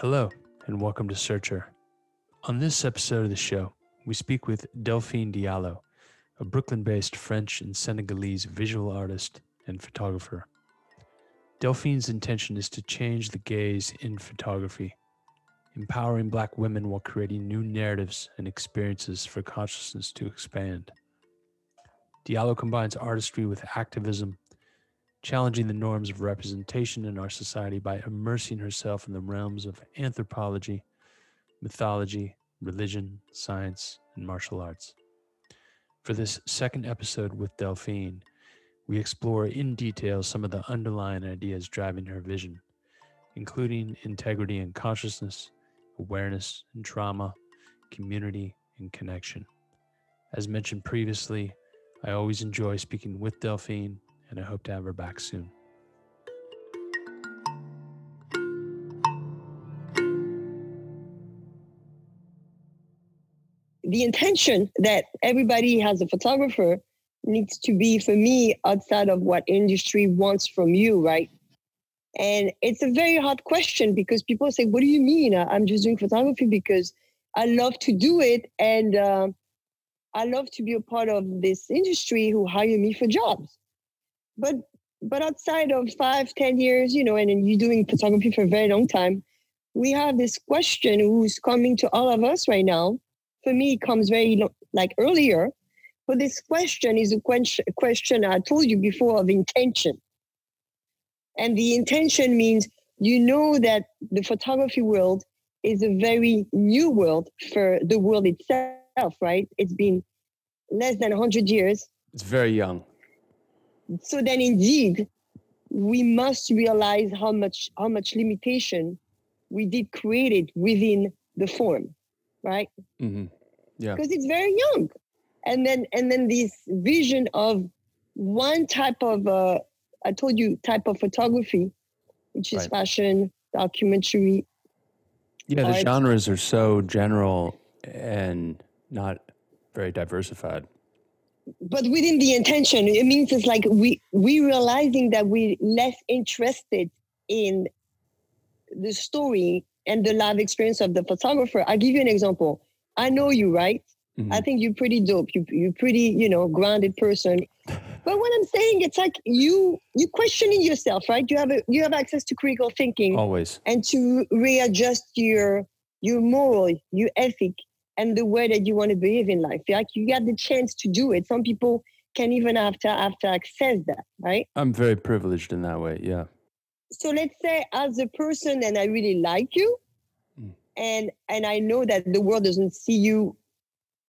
Hello, and welcome to Searcher. On this episode of the show, we speak with Delphine Diallo, a Brooklyn based French and Senegalese visual artist and photographer. Delphine's intention is to change the gaze in photography, empowering Black women while creating new narratives and experiences for consciousness to expand. Diallo combines artistry with activism challenging the norms of representation in our society by immersing herself in the realms of anthropology, mythology, religion, science, and martial arts. For this second episode with Delphine, we explore in detail some of the underlying ideas driving her vision, including integrity and consciousness, awareness and trauma, community and connection. As mentioned previously, I always enjoy speaking with Delphine and I hope to have her back soon. The intention that everybody has a photographer needs to be for me outside of what industry wants from you, right? And it's a very hard question because people say, What do you mean? I'm just doing photography because I love to do it. And uh, I love to be a part of this industry who hire me for jobs but but outside of five, ten years, you know, and you're doing photography for a very long time, we have this question who's coming to all of us right now. For me, it comes very like earlier, but this question is a question I told you before of intention. And the intention means you know that the photography world is a very new world for the world itself, right? It's been less than 100 years. It's very young so then indeed we must realize how much how much limitation we did create it within the form right mm-hmm. yeah because it's very young and then and then this vision of one type of uh, i told you type of photography which is right. fashion documentary yeah art. the genres are so general and not very diversified but within the intention, it means it's like we we realizing that we're less interested in the story and the live experience of the photographer. I'll give you an example. I know you, right? Mm-hmm. I think you're pretty dope. You you're pretty, you know, grounded person. But what I'm saying, it's like you you questioning yourself, right? You have a, you have access to critical thinking always, and to readjust your your moral, your ethic, and the way that you want to behave in life. Like you got the chance to do it. Some people can even after after access that, right? I'm very privileged in that way. Yeah. So let's say as a person, and I really like you, mm. and and I know that the world doesn't see you,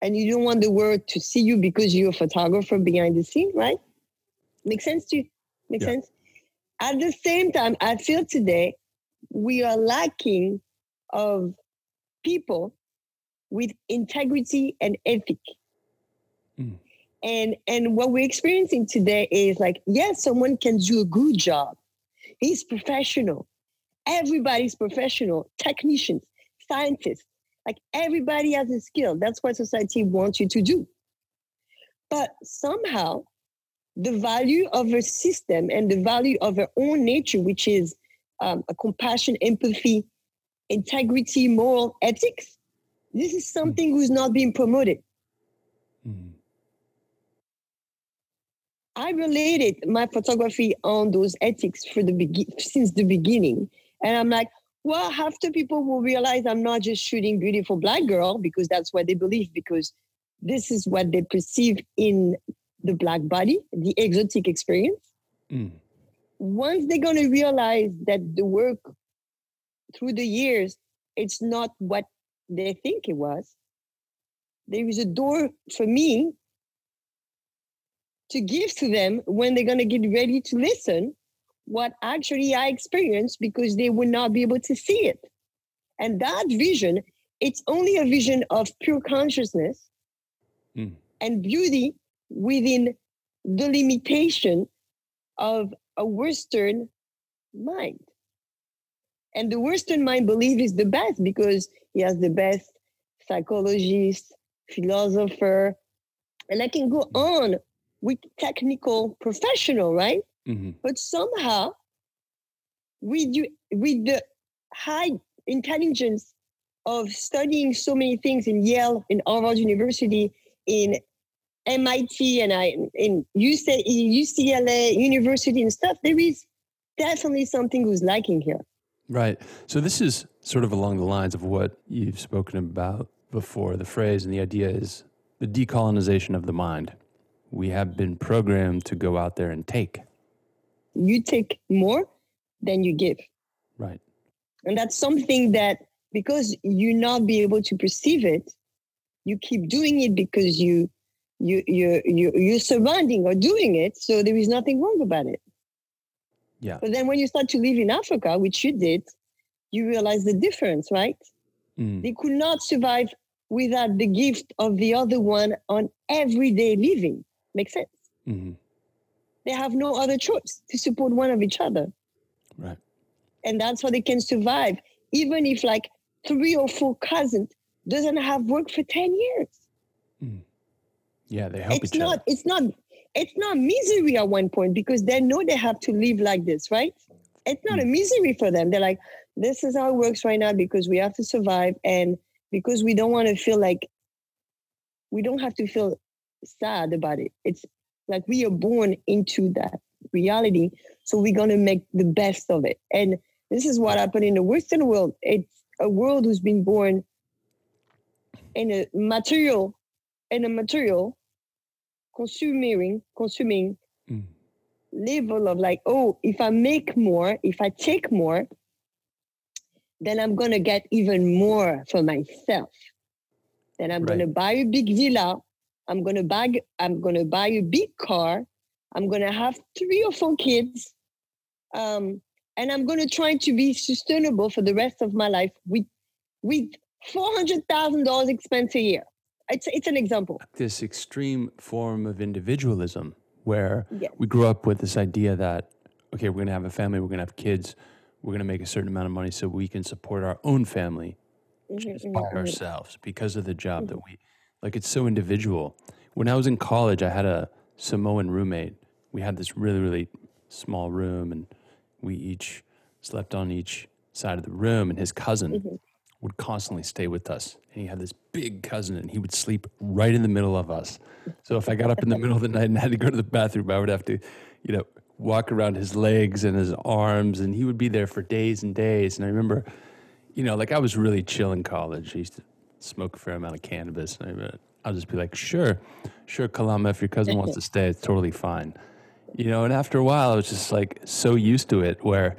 and you don't want the world to see you because you're a photographer behind the scene, right? Makes sense to you? Makes yeah. sense. At the same time, I feel today we are lacking of people with integrity and ethic. Mm. And and what we're experiencing today is like, yes, someone can do a good job. He's professional. Everybody's professional, technicians, scientists. Like everybody has a skill. That's what society wants you to do. But somehow the value of a system and the value of our own nature, which is um, a compassion, empathy, integrity, moral ethics, this is something who's not being promoted. Mm. I related my photography on those ethics for the be- since the beginning, and I'm like, well, half the people will realize I'm not just shooting beautiful black girl because that's what they believe because this is what they perceive in the black body, the exotic experience. Mm. Once they're going to realize that the work through the years, it's not what they think it was, there is a door for me to give to them when they're going to get ready to listen what actually I experienced because they would not be able to see it. And that vision, it's only a vision of pure consciousness mm. and beauty within the limitation of a Western mind. And the Western mind belief is the best because he has the best psychologist, philosopher, and I can go on with technical professional, right? Mm-hmm. But somehow, with you, with the high intelligence of studying so many things in Yale, in Harvard University, in MIT, and I in UCLA University and stuff. There is definitely something who's lacking here. Right. So this is sort of along the lines of what you've spoken about before. The phrase and the idea is the decolonization of the mind. We have been programmed to go out there and take. You take more than you give. Right. And that's something that because you not be able to perceive it, you keep doing it because you you you you you're surrounding or doing it. So there is nothing wrong about it. Yeah. But then when you start to live in Africa, which you did, you realize the difference, right? Mm. They could not survive without the gift of the other one on everyday living. Makes sense? Mm-hmm. They have no other choice to support one of each other. Right. And that's how they can survive, even if like three or four cousins doesn't have work for 10 years. Mm. Yeah, they help it's each not, other. It's not it's not misery at one point because they know they have to live like this, right? It's not a hmm. misery for them. They're like, this is how it works right now because we have to survive and because we don't want to feel like we don't have to feel sad about it. It's like we are born into that reality. So we're going to make the best of it. And this is what happened in the Western world. It's a world who's been born in a material, in a material consuming consuming mm. level of like oh if i make more if i take more then i'm going to get even more for myself then i'm right. going to buy a big villa i'm going to buy i'm to buy a big car i'm going to have three or four kids um, and i'm going to try to be sustainable for the rest of my life with with $400000 expense a year it's it's an example. This extreme form of individualism where yes. we grew up with this idea that okay, we're going to have a family, we're going to have kids, we're going to make a certain amount of money so we can support our own family mm-hmm, just by mm-hmm. ourselves because of the job mm-hmm. that we like it's so individual. When I was in college, I had a Samoan roommate. We had this really really small room and we each slept on each side of the room and his cousin mm-hmm would constantly stay with us. And he had this big cousin, and he would sleep right in the middle of us. So if I got up in the middle of the night and had to go to the bathroom, I would have to, you know, walk around his legs and his arms, and he would be there for days and days. And I remember, you know, like I was really chill in college. I used to smoke a fair amount of cannabis, and I, I'll just be like, sure, sure, Kalama, if your cousin wants to stay, it's totally fine. You know, and after a while, I was just like so used to it where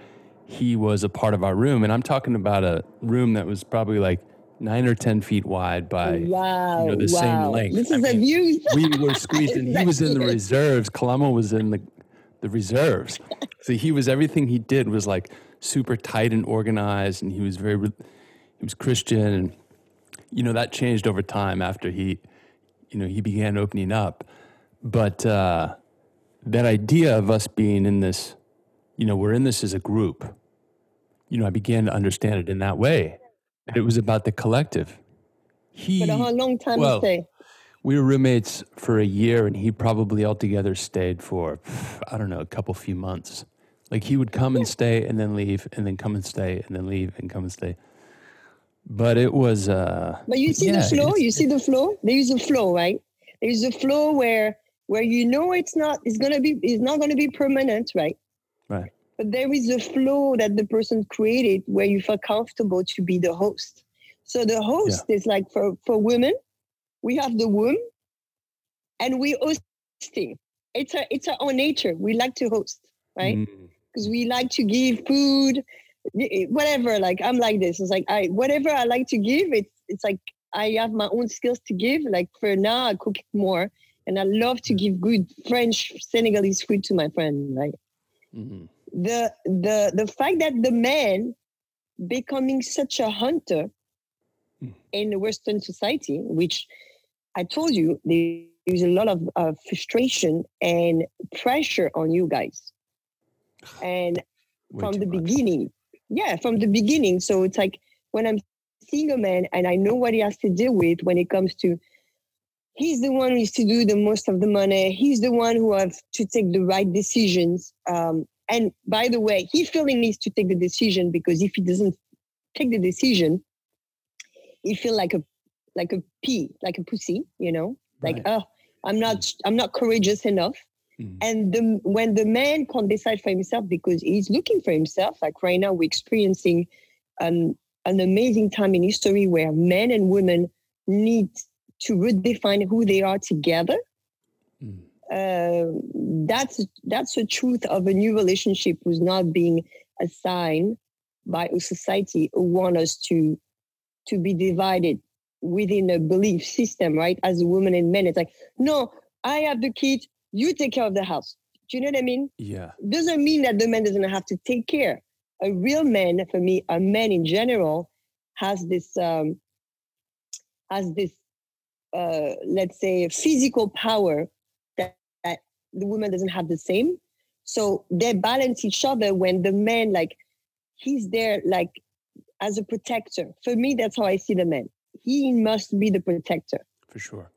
he was a part of our room. And I'm talking about a room that was probably like nine or 10 feet wide by wow, you know, the wow. same length. This is a view. we were squeezed and he was in the reserves. Kalama was in the, the reserves. So he was, everything he did was like super tight and organized. And he was very, he was Christian. And, you know, that changed over time after he, you know, he began opening up. But uh, that idea of us being in this, you know, we're in this as a group you know, I began to understand it in that way. That it was about the collective. He, but a long time well, to stay. We were roommates for a year, and he probably altogether stayed for, I don't know, a couple few months. Like he would come and stay, and then leave, and then come and stay, and then leave, and come and stay. But it was. Uh, but you see yeah, the flow. You see the flow. There is a flow, right? There is a flow where where you know it's not. It's gonna be. It's not gonna be permanent, right? Right but there is a flow that the person created where you feel comfortable to be the host. So the host yeah. is like for, for women, we have the womb and we hosting. It's a it's our own nature. We like to host, right? Because mm. we like to give food, whatever. Like I'm like this. It's like I whatever I like to give, it's it's like I have my own skills to give. Like for now, I cook more, and I love to give good French Senegalese food to my friend, right? Mm-hmm the the the fact that the man becoming such a hunter mm. in the Western society, which I told you there's a lot of uh, frustration and pressure on you guys, and from the much. beginning, yeah, from the beginning. So it's like when I'm seeing a man and I know what he has to deal with when it comes to he's the one who needs to do the most of the money. He's the one who has to take the right decisions. Um, and by the way, he feeling needs to take the decision because if he doesn't take the decision, he feel like a like a pea, like a pussy, you know, like oh, I'm not mm. I'm not courageous enough. Mm. And the, when the man can't decide for himself because he's looking for himself, like right now we're experiencing an an amazing time in history where men and women need to redefine who they are together. Mm. Uh, that's that's the truth of a new relationship who's not being assigned by a society who want us to to be divided within a belief system, right? As a woman and men, it's like, no, I have the kids, you take care of the house. Do you know what I mean? Yeah. Doesn't mean that the man doesn't have to take care. A real man, for me, a man in general, has this um, has this uh, let's say physical power that, that the woman doesn't have the same. So they balance each other when the man like he's there like as a protector. For me, that's how I see the man. He must be the protector. For sure.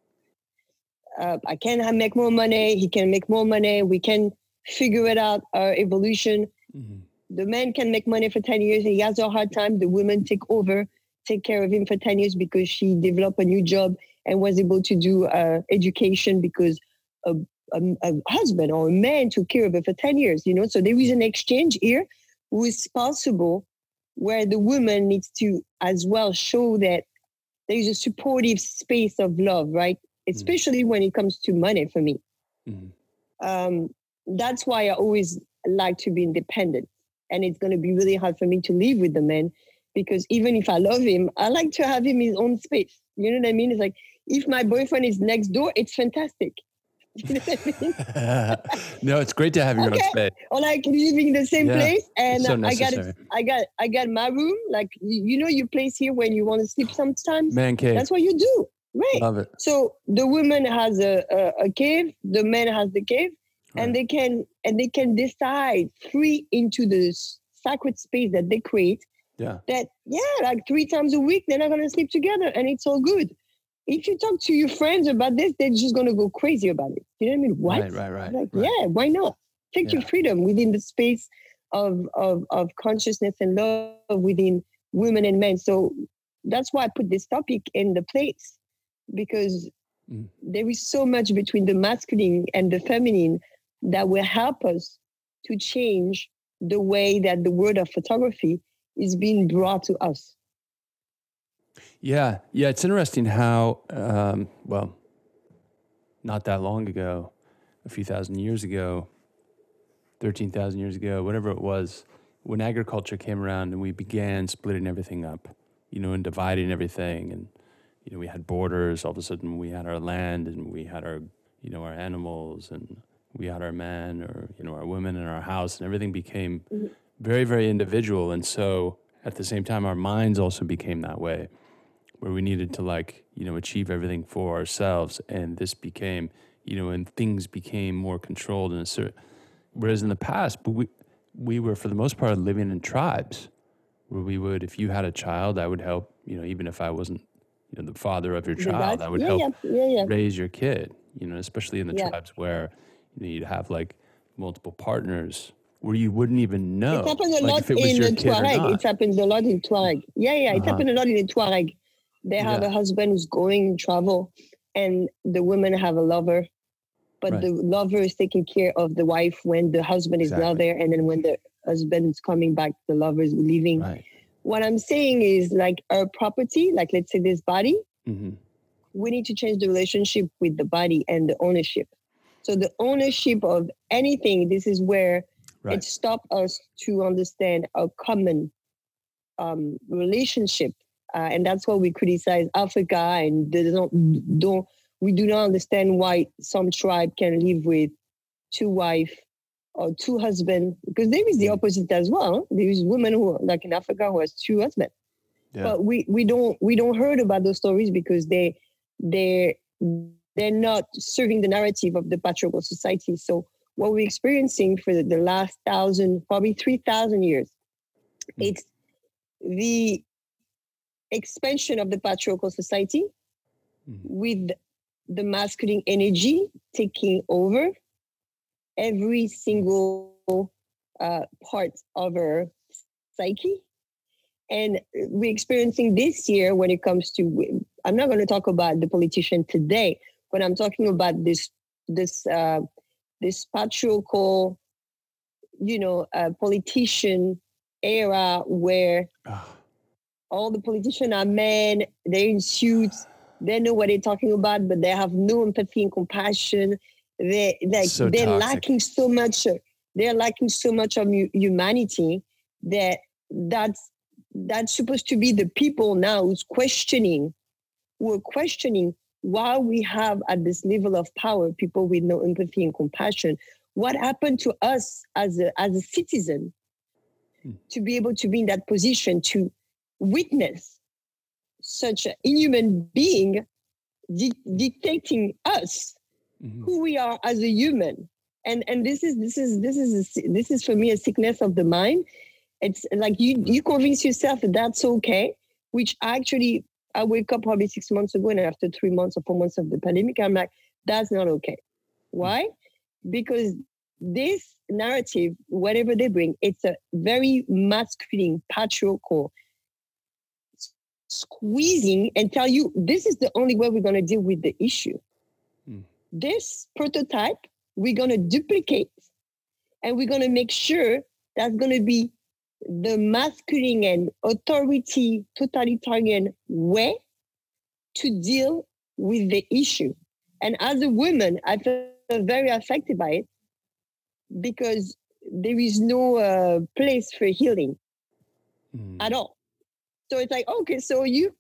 Uh, I can make more money. He can make more money. We can figure it out. Our evolution. Mm-hmm. The man can make money for ten years. He has a hard time. The woman take over, take care of him for ten years because she develop a new job and was able to do uh, education because a, a, a, husband or a man took care of her for ten years. You know, so there is an exchange here, who is possible, where the woman needs to as well show that there is a supportive space of love, right? Mm. Especially mm. when it comes to money for me. Mm. Um, that's why I always like to be independent. And it's going to be really hard for me to live with the man because even if I love him, I like to have him his own space. You know what I mean? It's like if my boyfriend is next door, it's fantastic. You know I mean? no, it's great to have your okay. own space. Or like living in the same yeah, place, and so I got it. I got I got my room. Like you know, your place here when you want to sleep. Sometimes man cave. That's what you do, right? Love it. So the woman has a, a, a cave, the man has the cave, right. and they can and they can decide free into the sacred space that they create. Yeah. That yeah, like three times a week they're not gonna sleep together, and it's all good if you talk to your friends about this, they're just gonna go crazy about it. You know what I mean? What? Right, right, right. Like, right. yeah, why not? Take yeah. your freedom within the space of, of of consciousness and love within women and men. So that's why I put this topic in the place because mm. there is so much between the masculine and the feminine that will help us to change the way that the world of photography is being brought to us. Yeah, yeah, it's interesting how, um, well, not that long ago, a few thousand years ago, 13,000 years ago, whatever it was, when agriculture came around and we began splitting everything up, you know, and dividing everything. And, you know, we had borders, all of a sudden we had our land and we had our, you know, our animals and we had our men or, you know, our women in our house and everything became mm-hmm. very, very individual. And so at the same time, our minds also became that way where we needed to like you know achieve everything for ourselves and this became you know and things became more controlled and a certain whereas in the past but we we were for the most part living in tribes where we would if you had a child i would help you know even if i wasn't you know the father of your child i would yeah, help yeah, yeah, raise your kid you know especially in the tribes where you know, you'd have like multiple partners where you wouldn't even know. It happens a like lot in the Tuareg. It happens a lot in Tuareg. Yeah, yeah, it uh-huh. happens a lot in the Tuareg. They have yeah. a husband who's going travel, and the women have a lover, but right. the lover is taking care of the wife when the husband exactly. is not there, and then when the husband is coming back, the lover is leaving. Right. What I'm saying is, like our property, like let's say this body, mm-hmm. we need to change the relationship with the body and the ownership. So the ownership of anything, this is where right. it stopped us to understand a common um, relationship uh, and that's why we criticize Africa and they don't don't we do not understand why some tribe can live with two wife or two husbands because there is the mm. opposite as well. There is women who like in Africa who has two husbands. Yeah. But we, we don't we don't heard about those stories because they they they're not serving the narrative of the patriarchal society. So what we're experiencing for the, the last thousand, probably three thousand years, mm. it's the expansion of the patriarchal society mm-hmm. with the masculine energy taking over every single uh, part of our psyche And we're experiencing this year when it comes to, I'm not going to talk about the politician today, but I'm talking about this, this, uh, this patriarchal, you know, uh, politician era where all the politicians are men, they're in suits, they know what they're talking about, but they have no empathy and compassion. They like so they're toxic. lacking so much. They're lacking so much of humanity that that's that's supposed to be the people now who's questioning, who are questioning why we have at this level of power people with no empathy and compassion. What happened to us as a as a citizen hmm. to be able to be in that position to witness such an inhuman being di- dictating us mm-hmm. who we are as a human. And and this is this is this is a, this is for me a sickness of the mind. It's like you you convince yourself that that's okay which actually i wake up probably six months ago and after three months or four months of the pandemic i'm like that's not okay. Why? Because this narrative whatever they bring it's a very masculine patriarchal squeezing and tell you this is the only way we're going to deal with the issue. Mm. This prototype we're going to duplicate and we're going to make sure that's going to be the masculine and authority totalitarian way to deal with the issue. And as a woman, I feel very affected by it because there is no uh, place for healing mm. at all. So it's like, okay, so you,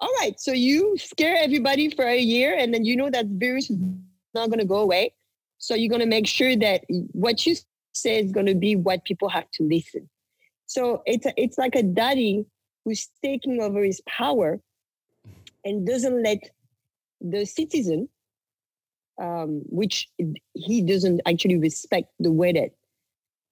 all right, so you scare everybody for a year, and then you know that virus is not going to go away. So you're going to make sure that what you say is going to be what people have to listen. So it's a, it's like a daddy who's taking over his power and doesn't let the citizen, um, which he doesn't actually respect the way that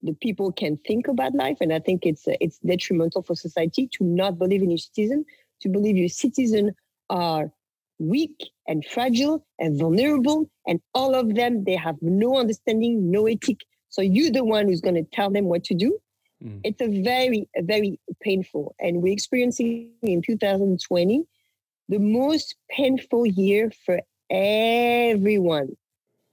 the people can think about life. And I think it's uh, it's detrimental for society to not believe in your citizen, to believe your citizen are weak and fragile and vulnerable, and all of them they have no understanding, no ethic. So you're the one who's going to tell them what to do. Mm. It's a very, a very painful, and we're experiencing in 2020 the most painful year for everyone.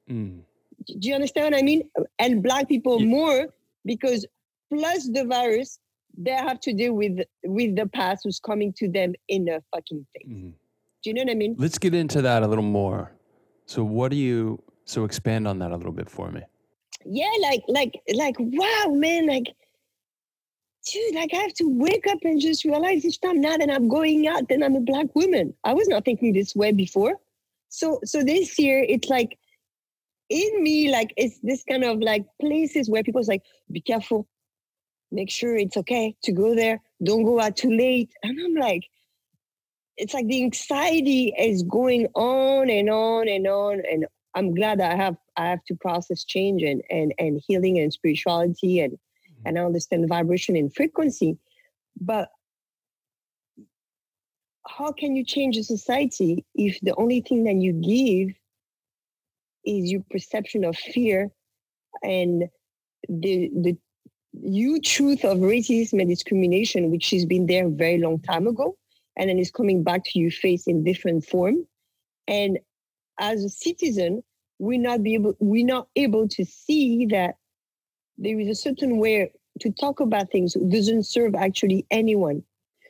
Mm do you understand what I mean? And black people yeah. more because plus the virus, they have to deal with with the past who's coming to them in a fucking face. Mm-hmm. Do you know what I mean? Let's get into that a little more. So what do you so expand on that a little bit for me? Yeah, like like like wow, man, like dude, like I have to wake up and just realize each time now that I'm going out, then I'm a black woman. I was not thinking this way before. So so this year it's like in me, like it's this kind of like places where people's like, be careful, make sure it's okay to go there, don't go out too late. And I'm like, it's like the anxiety is going on and on and on. And I'm glad I have I have to process change and and, and healing and spirituality and mm-hmm. and I understand vibration and frequency. But how can you change a society if the only thing that you give is your perception of fear and the the you truth of racism and discrimination, which has been there a very long time ago, and then is coming back to your face in different form. And as a citizen, we're not be able we're not able to see that there is a certain way to talk about things doesn't serve actually anyone.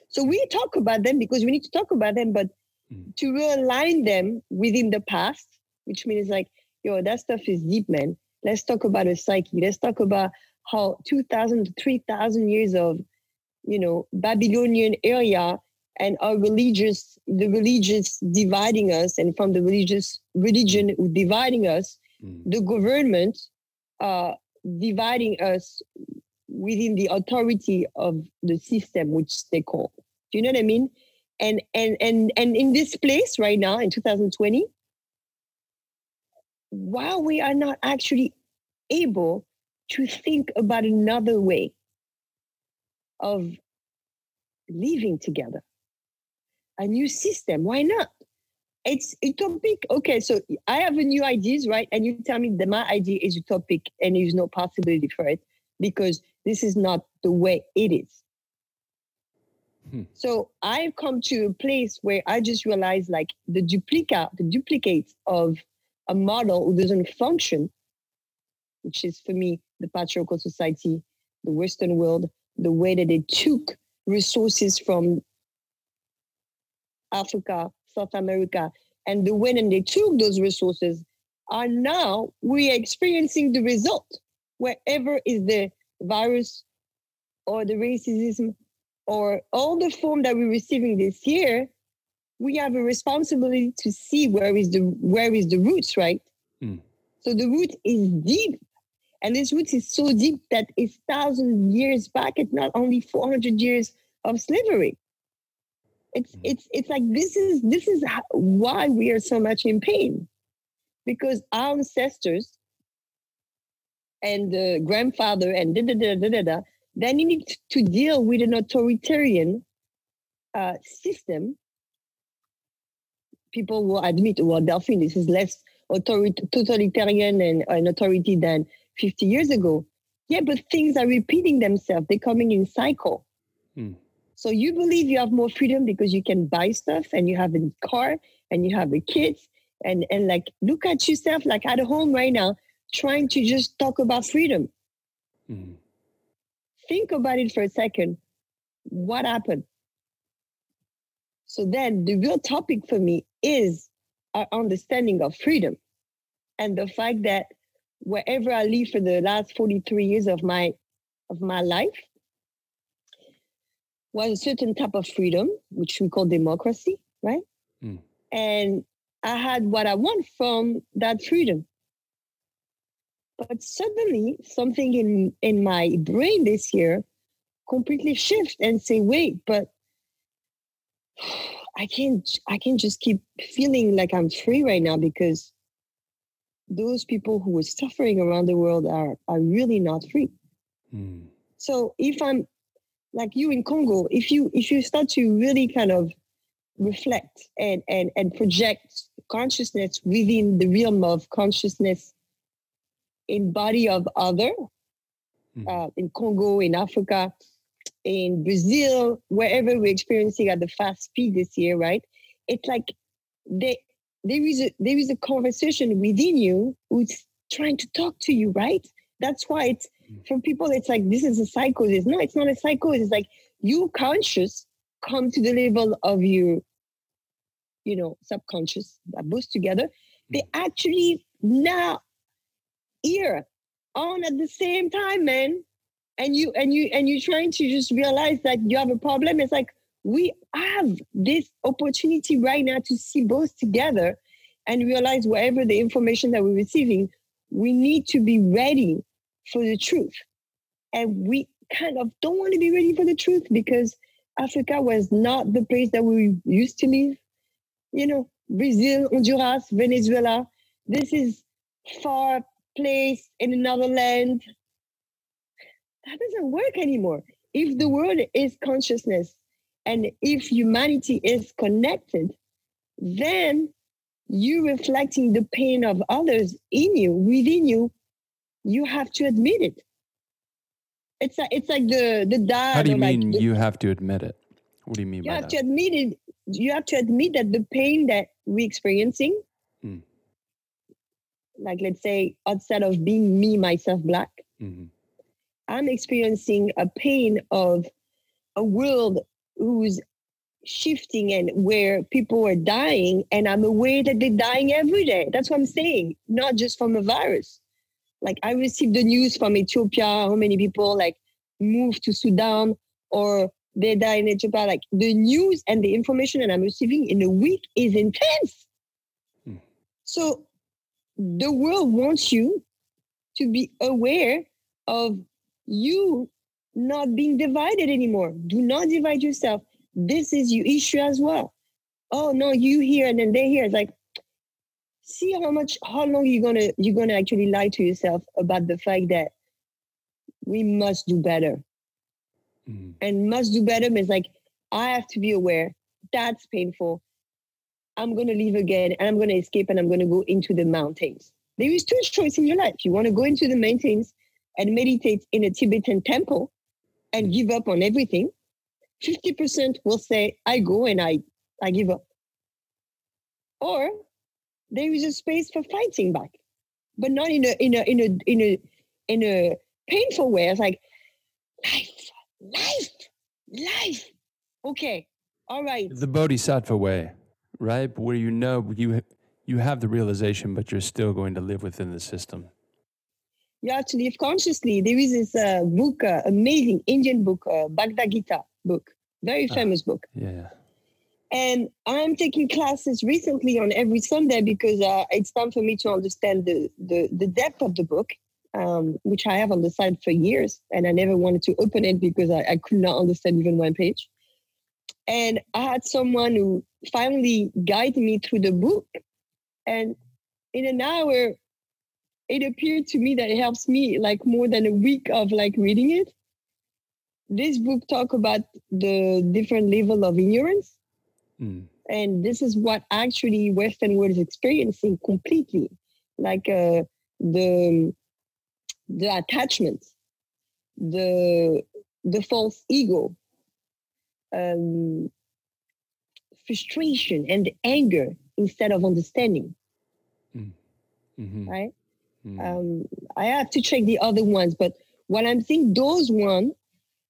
So we talk about them because we need to talk about them, but mm. to realign them within the past, which means like yo, that stuff is deep, man. Let's talk about a psyche. Let's talk about how 2,000 to 3,000 years of, you know, Babylonian area and our religious, the religious dividing us, and from the religious religion dividing us, mm. the government uh, dividing us within the authority of the system, which they call. Do you know what I mean? And and and and in this place right now in 2020, while we are not actually able to think about another way of living together, a new system. Why not? It's utopic. Okay, so I have a new ideas, right? And you tell me that my idea is utopic and there's no possibility for it because this is not the way it is. Hmm. So I've come to a place where I just realized like the duplicate, the duplicates of a model who doesn't function, which is for me the patriarchal society, the Western world, the way that they took resources from Africa, South America, and the way that they took those resources are now we are experiencing the result. Wherever is the virus or the racism or all the form that we're receiving this year, we have a responsibility to see where is the where is the roots, right? Mm. So the root is deep. And this root is so deep that it's thousand years back. It's not only 400 years of slavery. It's mm. it's it's like this is this is why we are so much in pain, because our ancestors and the grandfather and da da da da da da then you need to deal with an authoritarian uh, system. People will admit, well, Delphine, this is less totalitarian and an authority than 50 years ago. Yeah, but things are repeating themselves. They're coming in cycle. Hmm. So you believe you have more freedom because you can buy stuff and you have a car and you have the kids and and like look at yourself like at home right now trying to just talk about freedom. Hmm think about it for a second. What happened? So then the real topic for me is our understanding of freedom and the fact that wherever I live for the last 43 years of my of my life was a certain type of freedom, which we call democracy, right? Mm. And I had what I want from that freedom. But suddenly something in, in my brain this year completely shift and say, wait, but I can't I can't just keep feeling like I'm free right now because those people who are suffering around the world are are really not free. Mm. So if I'm like you in Congo, if you if you start to really kind of reflect and and and project consciousness within the realm of consciousness in body of other mm. uh, in Congo, in Africa, in Brazil, wherever we're experiencing at the fast speed this year, right? It's like they, there is a there is a conversation within you who's trying to talk to you, right? That's why it's hmm. for people. It's like this is a psychosis. No, it's not a psychosis. It's like you conscious come to the level of your, you know, subconscious that both together. They hmm. actually now here on at the same time, man. And you and you and you're trying to just realize that you have a problem. It's like we have this opportunity right now to see both together and realize whatever the information that we're receiving, we need to be ready for the truth. And we kind of don't want to be ready for the truth because Africa was not the place that we used to live. You know, Brazil, Honduras, Venezuela. This is far place in another land. That doesn't work anymore. If the world is consciousness and if humanity is connected, then you reflecting the pain of others in you, within you, you have to admit it. It's like it's like the the dad. How do you mean like you have to admit it? What do you mean you by have that? to admit it. You have to admit that the pain that we're experiencing mm like let's say outside of being me myself black mm-hmm. I'm experiencing a pain of a world who's shifting and where people are dying and i'm aware that they're dying every day. That's what i'm saying not just from a virus. Like i received the news from ethiopia how many people like moved to sudan or they die in ethiopia. Like the news and the information that i'm receiving in a week is intense. Mm. so the world wants you to be aware of you not being divided anymore. Do not divide yourself. This is your issue as well. Oh no, you here and then they here. It's like see how much how long you're gonna you're gonna actually lie to yourself about the fact that we must do better. Mm-hmm. And must do better means like I have to be aware. That's painful. I'm going to leave again and I'm going to escape and I'm going to go into the mountains. There is two choices in your life. You want to go into the mountains and meditate in a Tibetan temple and give up on everything, 50% will say, I go and I, I give up. Or there is a space for fighting back, but not in a in a in a in a in a painful way. It's like life, life, life. Okay, all right. The bodhisattva way, right? Where you know you you have the realization, but you're still going to live within the system. You have to live consciously. There is this uh, book, uh, amazing Indian book, uh, Bhagavad Gita book, very ah, famous book. Yeah. And I'm taking classes recently on every Sunday because uh, it's time for me to understand the, the, the depth of the book, um, which I have on the side for years. And I never wanted to open it because I, I could not understand even one page. And I had someone who finally guided me through the book. And in an hour, it appeared to me that it helps me like more than a week of like reading it. This book talk about the different level of ignorance Mm. And this is what actually Western world is experiencing completely, like uh, the the attachment, the the false ego, um, frustration, and anger instead of understanding. Mm. Mm-hmm. Right. Mm. Um, I have to check the other ones, but what I'm seeing, those ones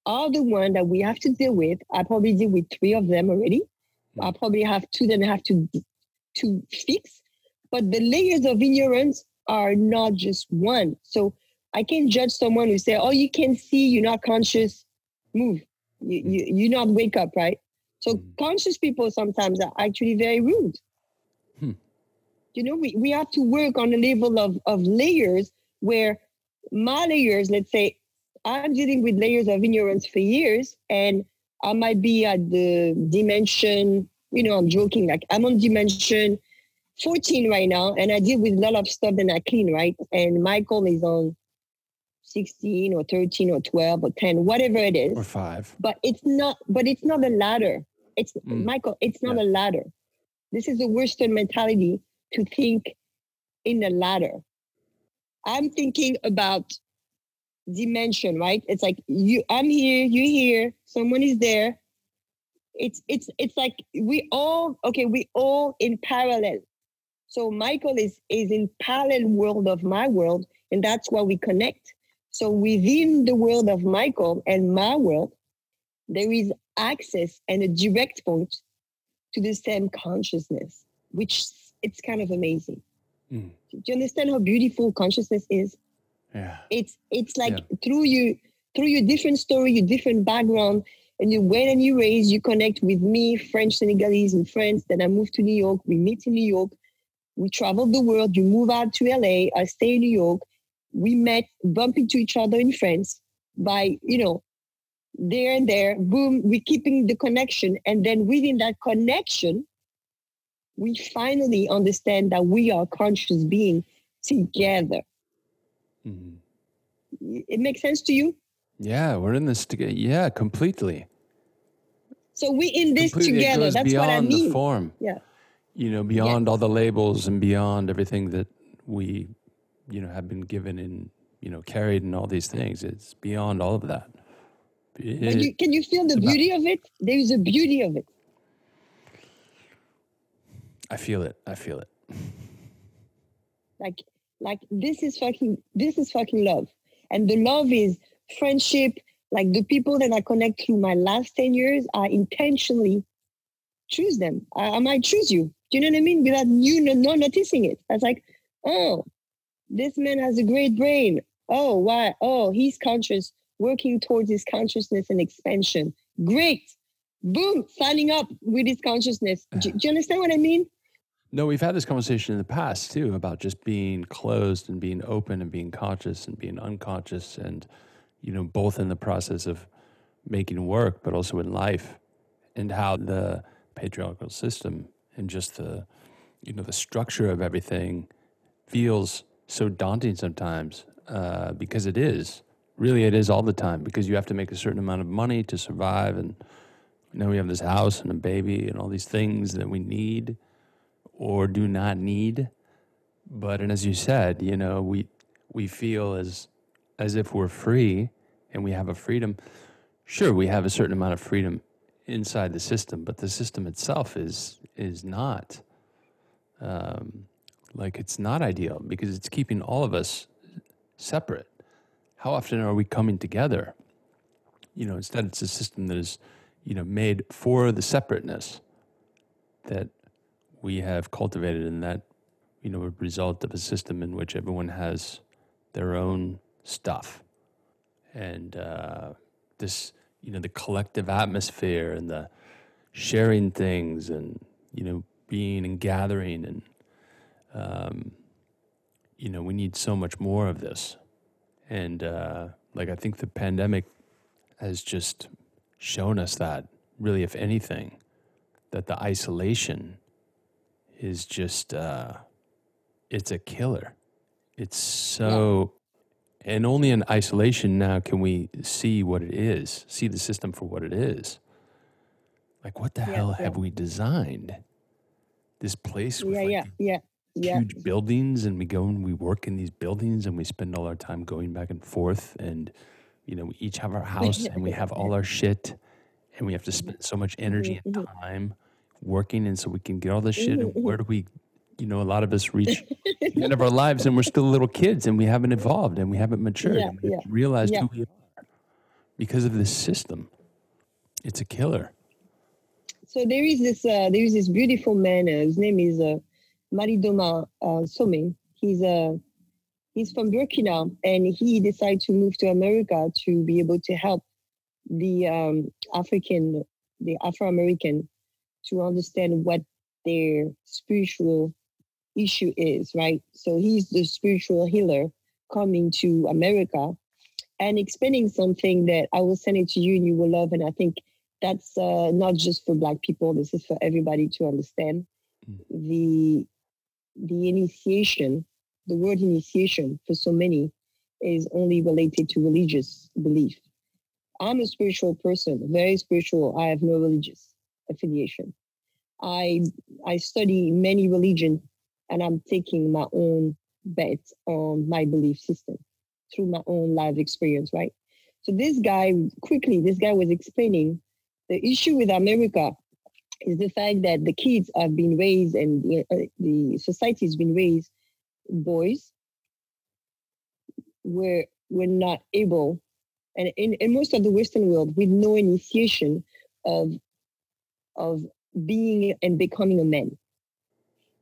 are the ones that we have to deal with. I probably deal with three of them already. I probably have two that I have to to fix. But the layers of ignorance are not just one. So I can judge someone who say, "Oh, you can see, you're not conscious. Move. You you you not wake up, right?" So mm. conscious people sometimes are actually very rude. Hmm. You know, we, we have to work on a level of, of layers where my layers, let's say, I'm dealing with layers of ignorance for years, and I might be at the dimension, you know, I'm joking, like I'm on dimension 14 right now, and I deal with a lot of stuff that I clean, right? And Michael is on 16 or 13 or 12 or 10, whatever it is. Or five. But it's not, but it's not a ladder. It's mm. Michael, it's not yeah. a ladder. This is a Western mentality to think in a ladder. I'm thinking about dimension, right? It's like you I'm here, you're here, someone is there. It's it's it's like we all okay, we all in parallel. So Michael is is in parallel world of my world, and that's why we connect. So within the world of Michael and my world, there is access and a direct point to the same consciousness, which it's kind of amazing. Mm. Do you understand how beautiful consciousness is? Yeah. It's it's like yeah. through you through your different story, your different background, and you when and you raise, you connect with me, French Senegalese and friends. Then I moved to New York. We meet in New York. We travel the world. You move out to LA. I stay in New York. We met, bump into each other in France by, you know, there and there. Boom, we're keeping the connection. And then within that connection, we finally understand that we are conscious being together. Mm-hmm. It makes sense to you? Yeah, we're in this together. Yeah, completely. So we in this completely. together. That's what I mean. The form. Yeah. You know, beyond all the labels and beyond everything that we, you know, have been given and you know carried and all these things. It's beyond all of that. It, you, can you feel the beauty about, of it? There is a beauty of it. I feel it. I feel it. Like like this is fucking this is fucking love. And the love is friendship. Like the people that I connect through my last 10 years, I intentionally choose them. I, I might choose you. Do you know what I mean? Without you not noticing it. I was like, oh, this man has a great brain. Oh, why? Oh, he's conscious, working towards his consciousness and expansion. Great. Boom, signing up with his consciousness. Do, do you understand what I mean? No, we've had this conversation in the past too about just being closed and being open and being conscious and being unconscious and you know both in the process of making work but also in life and how the patriarchal system and just the you know the structure of everything feels so daunting sometimes uh, because it is. Really it is all the time because you have to make a certain amount of money to survive and you know we have this house and a baby and all these things that we need or do not need. But and as you said, you know, we we feel as as if we're free and we have a freedom. Sure, we have a certain amount of freedom inside the system, but the system itself is is not um, like it's not ideal because it's keeping all of us separate. How often are we coming together? You know, instead it's a system that is, you know, made for the separateness that we have cultivated, and that you know, a result of a system in which everyone has their own stuff, and uh, this, you know, the collective atmosphere and the sharing things, and you know, being and gathering, and um, you know, we need so much more of this, and uh, like I think the pandemic has just shown us that really, if anything, that the isolation is just uh, it's a killer. It's so, yeah. and only in isolation now can we see what it is, see the system for what it is. Like, what the yeah, hell yeah. have we designed? This place with yeah, like yeah, yeah, huge buildings, and we go and we work in these buildings, and we spend all our time going back and forth, and you know, we each have our house, and we have all our shit, and we have to spend so much energy and mm-hmm. time working, and so we can get all this shit. And where do we you know, a lot of us reach the end of our lives and we're still little kids and we haven't evolved and we haven't matured yeah, and we yeah. realized yeah. who we are because of this system. It's a killer. So there is this uh, there is this beautiful man. Uh, his name is uh, Malidoma uh, Some. He's uh, he's from Burkina and he decided to move to America to be able to help the um, African, the Afro American, to understand what their spiritual issue is, right? So he's the spiritual healer coming to America and explaining something that I will send it to you and you will love. And I think that's uh, not just for Black people, this is for everybody to understand. Mm. The, the initiation, the word initiation for so many is only related to religious belief. I'm a spiritual person, very spiritual. I have no religious affiliation. I I study many religions and I'm taking my own bet on my belief system through my own life experience, right? So this guy, quickly, this guy was explaining the issue with America is the fact that the kids have been raised and the, uh, the society has been raised, boys were were not able, and in, in most of the Western world, with no initiation of of being and becoming a man.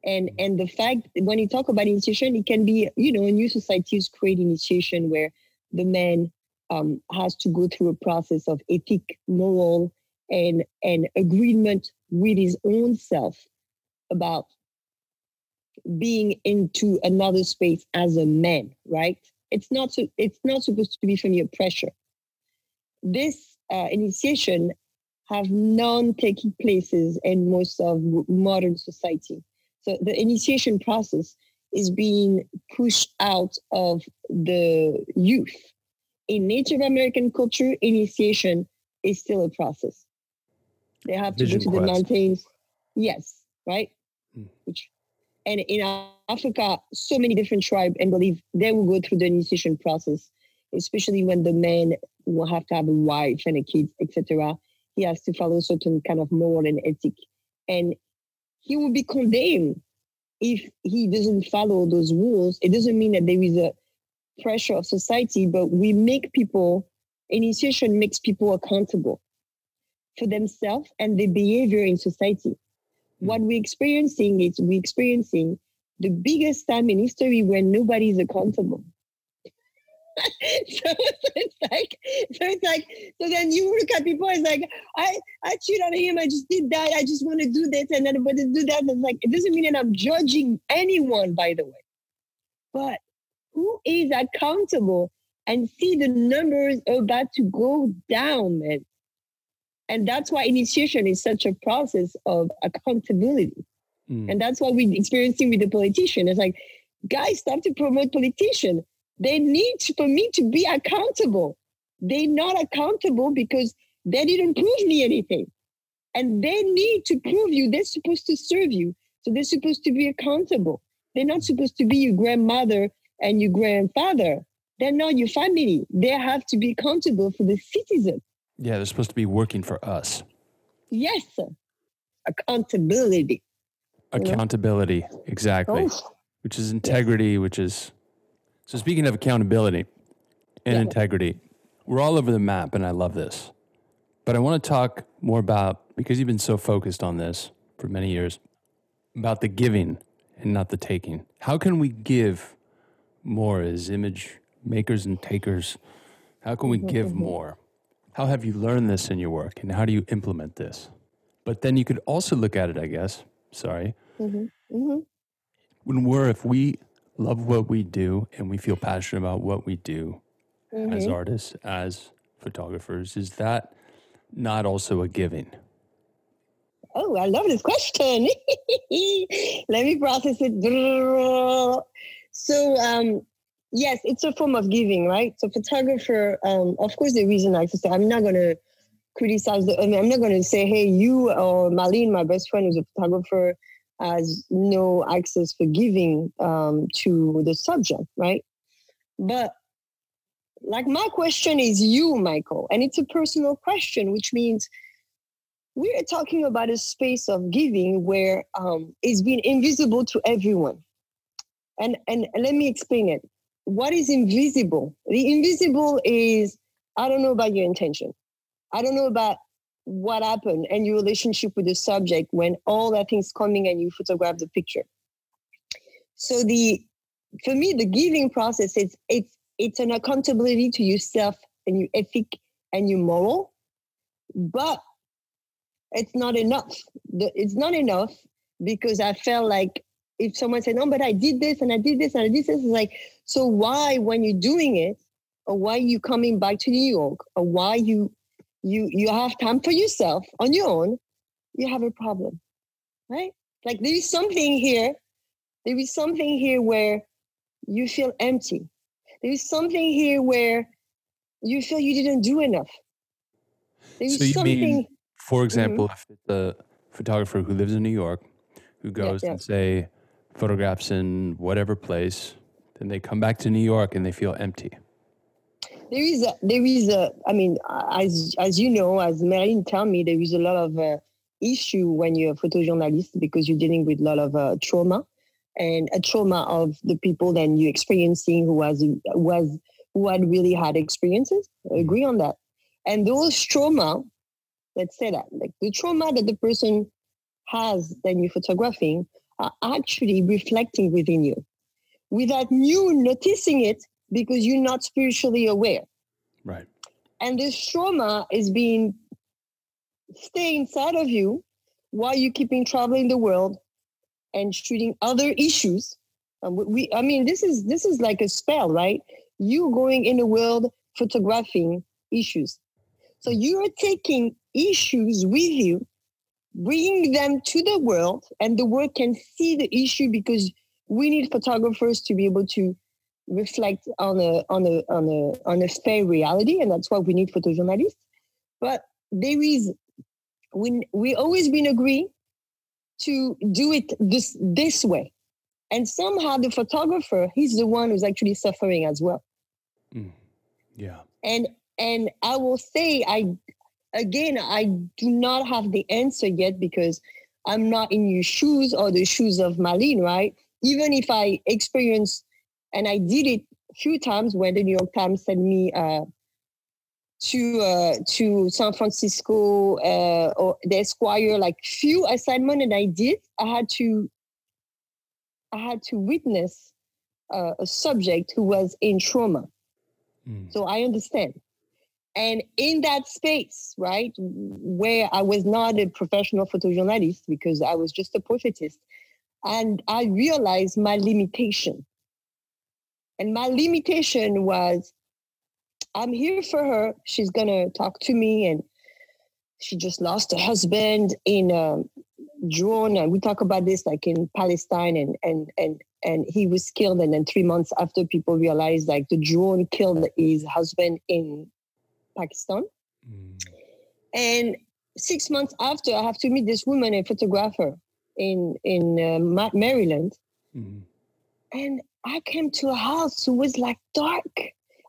And and the fact when you talk about initiation it can be you know a new societies create initiation where the man um, has to go through a process of ethic moral and and agreement with his own self about being into another space as a man right? It's not so it's not supposed to be from your pressure. This uh, initiation have non taking places in most of modern society so the initiation process is being pushed out of the youth. In Native American culture, initiation is still a process. They have to Vision go to quest. the mountains. Yes, right? Hmm. Which, and in Africa, so many different tribes and believe they will go through the initiation process, especially when the men will have to have a wife and a kid, etc. He has to follow certain kind of moral and ethic. And he will be condemned if he doesn't follow those rules. It doesn't mean that there is a pressure of society, but we make people, initiation makes people accountable for themselves and their behavior in society. What we're experiencing is we're experiencing the biggest time in history when nobody is accountable. so, it's like, so it's like, so then you look at people, it's like, I, I cheat on him, I just did that, I just want to do this, and then but to do that. It's like, it doesn't mean that I'm judging anyone, by the way. But who is accountable and see the numbers about to go down, man? And that's why initiation is such a process of accountability. Mm. And that's what we're experiencing with the politician. It's like, guys, stop to promote politician they need for me to be accountable. They're not accountable because they didn't prove me anything. And they need to prove you. They're supposed to serve you. So they're supposed to be accountable. They're not supposed to be your grandmother and your grandfather. They're not your family. They have to be accountable for the citizen. Yeah, they're supposed to be working for us. Yes, accountability. Accountability, exactly. Oh. Which is integrity, which is so. Speaking of accountability and yeah. integrity, we're all over the map, and I love this. But I want to talk more about because you've been so focused on this for many years about the giving and not the taking. How can we give more as image makers and takers? How can we mm-hmm, give mm-hmm. more? How have you learned this in your work and how do you implement this? But then you could also look at it, I guess. Sorry. Mm-hmm. Mm-hmm. When we're, if we love what we do and we feel passionate about what we do as mm-hmm. artists, as photographers, is that not also a giving? Oh, I love this question. Let me process it. So, um, yes, it's a form of giving, right? So, photographer, um, of course, the reason I say I'm not going to criticize the, I mean, I'm not going to say, hey, you or Marlene, my best friend, who's a photographer, has no access for giving um, to the subject, right? But like my question is you, Michael, and it's a personal question, which means we are talking about a space of giving where um, it's been invisible to everyone. And, and let me explain it. What is invisible? The invisible is I don't know about your intention. I don't know about what happened and your relationship with the subject when all that thing's coming and you photograph the picture. So the for me, the giving process is it's it's an accountability to yourself and your ethic and your moral, but it's not enough. It's not enough because I felt like if someone said, "No, but I did this and I did this and I did this," it's like, so why, when you're doing it, or why you coming back to New York, or why you you you have time for yourself on your own, you have a problem, right? Like there is something here. There is something here where you feel empty. There is something here where you feel you didn't do enough. There is so something. Mean- for mm-hmm. example, mm-hmm. if it's a photographer who lives in New York who goes yeah, yeah. and say photographs in whatever place, then they come back to New York and they feel empty. There is a, there is a, I mean, as as you know, as Marine tell me, there is a lot of uh, issue when you're a photojournalist because you're dealing with a lot of uh, trauma and a trauma of the people that you're experiencing who has who has who had really had experiences. I mm-hmm. agree on that. And those trauma let's say that like the trauma that the person has that you're photographing are actually reflecting within you without you noticing it because you're not spiritually aware. Right. And this trauma is being stay inside of you while you're keeping traveling the world and shooting other issues. Um, we i mean this is this is like a spell right? You going in the world photographing issues. So you're taking issues with you, bringing them to the world, and the world can see the issue because we need photographers to be able to reflect on a on a on a on a fair reality, and that's why we need photojournalists. But there is we we always been agree to do it this this way. And somehow the photographer, he's the one who's actually suffering as well. Mm. Yeah. And and I will say I again, I do not have the answer yet because I'm not in your shoes or the shoes of Malin, right? Even if I experience, and I did it a few times when the New York Times sent me uh, to uh, to San Francisco uh, or the Esquire, like few assignment, and I did. I had to, I had to witness uh, a subject who was in trauma. Mm. So I understand. And in that space, right, where I was not a professional photojournalist because I was just a portraitist, and I realized my limitation. And my limitation was I'm here for her. She's going to talk to me. And she just lost her husband in a drone. And we talk about this like in Palestine. And, and, and, and he was killed. And then three months after, people realized like the drone killed his husband in Pakistan. Mm. And six months after, I have to meet this woman, a photographer in in uh, Maryland. Mm. And I came to a house who was like dark.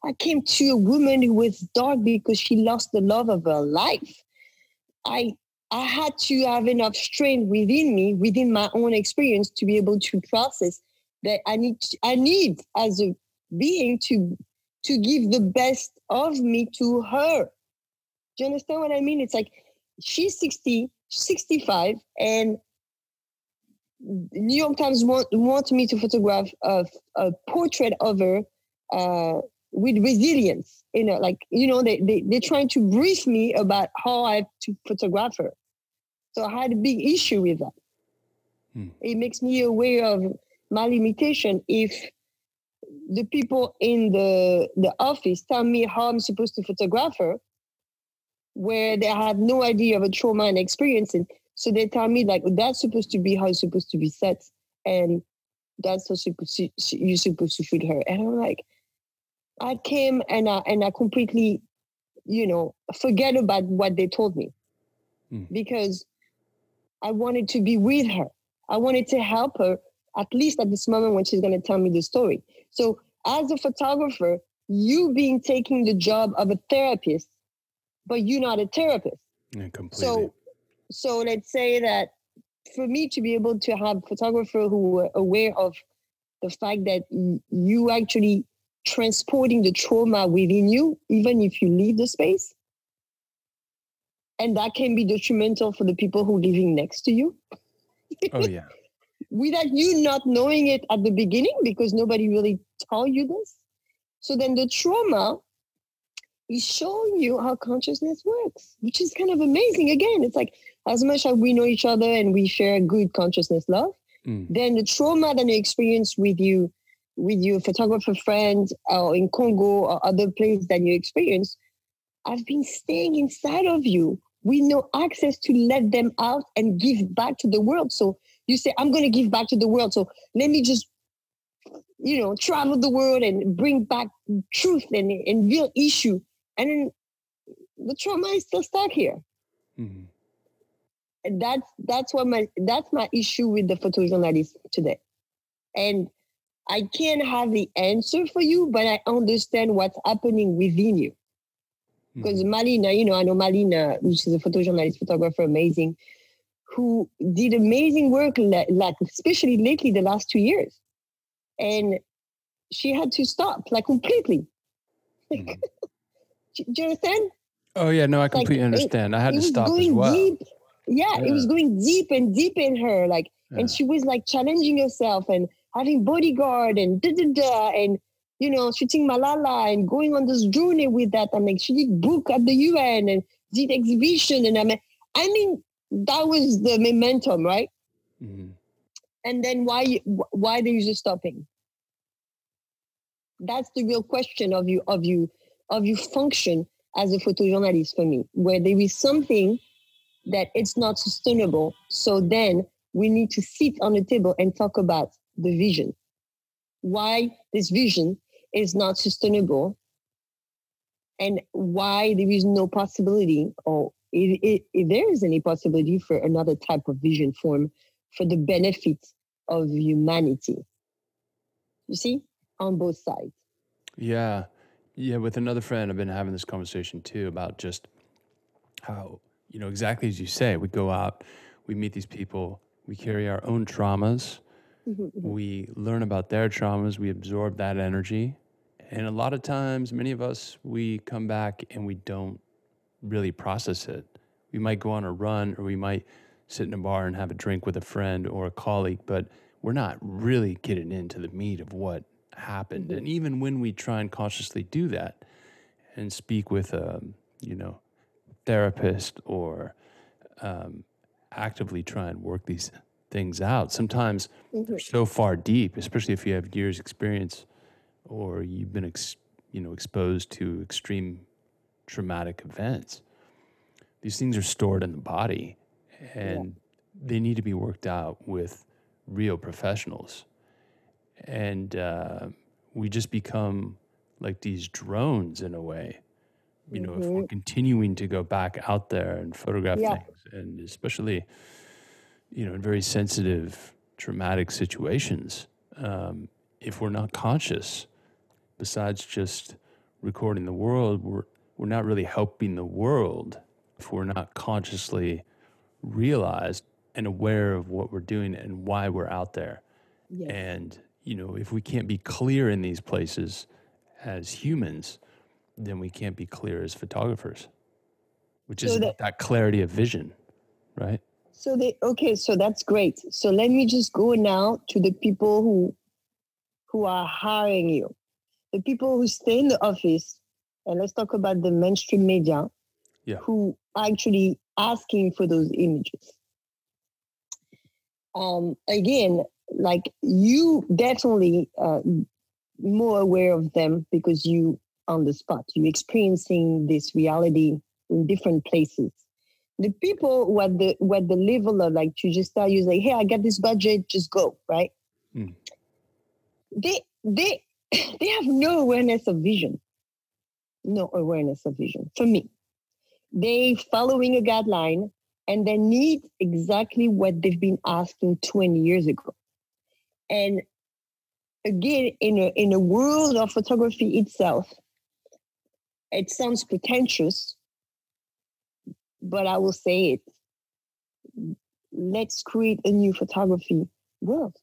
I came to a woman who was dark because she lost the love of her life. I I had to have enough strength within me, within my own experience, to be able to process that I need. To, I need as a being to to give the best of me to her. Do you understand what I mean? It's like she's 60, 65, and New York Times want, want me to photograph a, a portrait of her uh, with resilience. You know, like, you know, they, they, they're trying to brief me about how I have to photograph her. So I had a big issue with that. Hmm. It makes me aware of my limitation if the people in the, the office tell me how I'm supposed to photograph her, where they have no idea of a trauma and experience. And so they tell me like that's supposed to be how it's supposed to be set, and that's how you're supposed to shoot her. And I'm like, I came and I and I completely, you know, forget about what they told me, mm. because I wanted to be with her. I wanted to help her at least at this moment when she's going to tell me the story. So as a photographer, you being taking the job of a therapist, but you're not a therapist. Yeah, completely. So so let's say that for me to be able to have photographer who were aware of the fact that you actually transporting the trauma within you, even if you leave the space. And that can be detrimental for the people who living next to you. Oh yeah. Without you not knowing it at the beginning, because nobody really told you this. So then the trauma is showing you how consciousness works, which is kind of amazing. Again, it's like as much as we know each other and we share good consciousness love, mm. then the trauma that you experience with you, with your photographer friend or in Congo or other places that you experience, have been staying inside of you with no access to let them out and give back to the world. So you say, I'm going to give back to the world. So let me just, you know, travel the world and bring back truth and, and real issue. And then the trauma is still stuck here. Mm-hmm that's that's what my that's my issue with the photojournalist today. And i can't have the answer for you but i understand what's happening within you. Because mm-hmm. malina you know i know malina which is a photojournalist photographer amazing who did amazing work like especially lately the last two years. And she had to stop like completely. Mm-hmm. do you understand? Oh yeah no i completely like, understand. It, i had to stop as well. deep yeah, yeah, it was going deep and deep in her like yeah. and she was like challenging herself and having bodyguard and da da da and you know shooting malala and going on this journey with that and like she did book at the un and did exhibition and i mean i mean that was the momentum right mm-hmm. and then why why are you stopping that's the real question of you of you of you function as a photojournalist for me where there is something that it's not sustainable. So then we need to sit on the table and talk about the vision. Why this vision is not sustainable and why there is no possibility or if, if, if there is any possibility for another type of vision form for the benefit of humanity. You see, on both sides. Yeah. Yeah. With another friend, I've been having this conversation too about just how you know, exactly as you say, we go out, we meet these people, we carry our own traumas, mm-hmm, mm-hmm. we learn about their traumas, we absorb that energy. And a lot of times, many of us, we come back and we don't really process it. We might go on a run or we might sit in a bar and have a drink with a friend or a colleague, but we're not really getting into the meat of what happened. Mm-hmm. And even when we try and consciously do that and speak with a, um, you know, therapist or um, actively try and work these things out. Sometimes they're so far deep, especially if you have years experience or you've been ex- you know exposed to extreme traumatic events. These things are stored in the body and yeah. they need to be worked out with real professionals. And uh, we just become like these drones in a way you know, mm-hmm. if we're mm-hmm. continuing to go back out there and photograph yeah. things, and especially, you know, in very sensitive, traumatic situations, um, if we're not conscious, besides just recording the world, we're we're not really helping the world if we're not consciously realized and aware of what we're doing and why we're out there. Yes. And, you know, if we can't be clear in these places as humans, then we can't be clear as photographers, which So is that- that clarity of vision, right? So they okay, so that's great. So let me just go now to the people who who are hiring you. The people who stay in the office, and let's talk about the mainstream media Yeah. who are actually asking for those images. Um, again, like you definitely uh, more aware of them because you on the spot, You're experiencing this reality in different places the people who at the who at the level of like to just tell you like, hey, I got this budget, just go, right? Mm. They they they have no awareness of vision. No awareness of vision for me. They following a guideline and they need exactly what they've been asking 20 years ago. And again, in a in a world of photography itself, it sounds pretentious, but I will say it. Let's create a new photography world.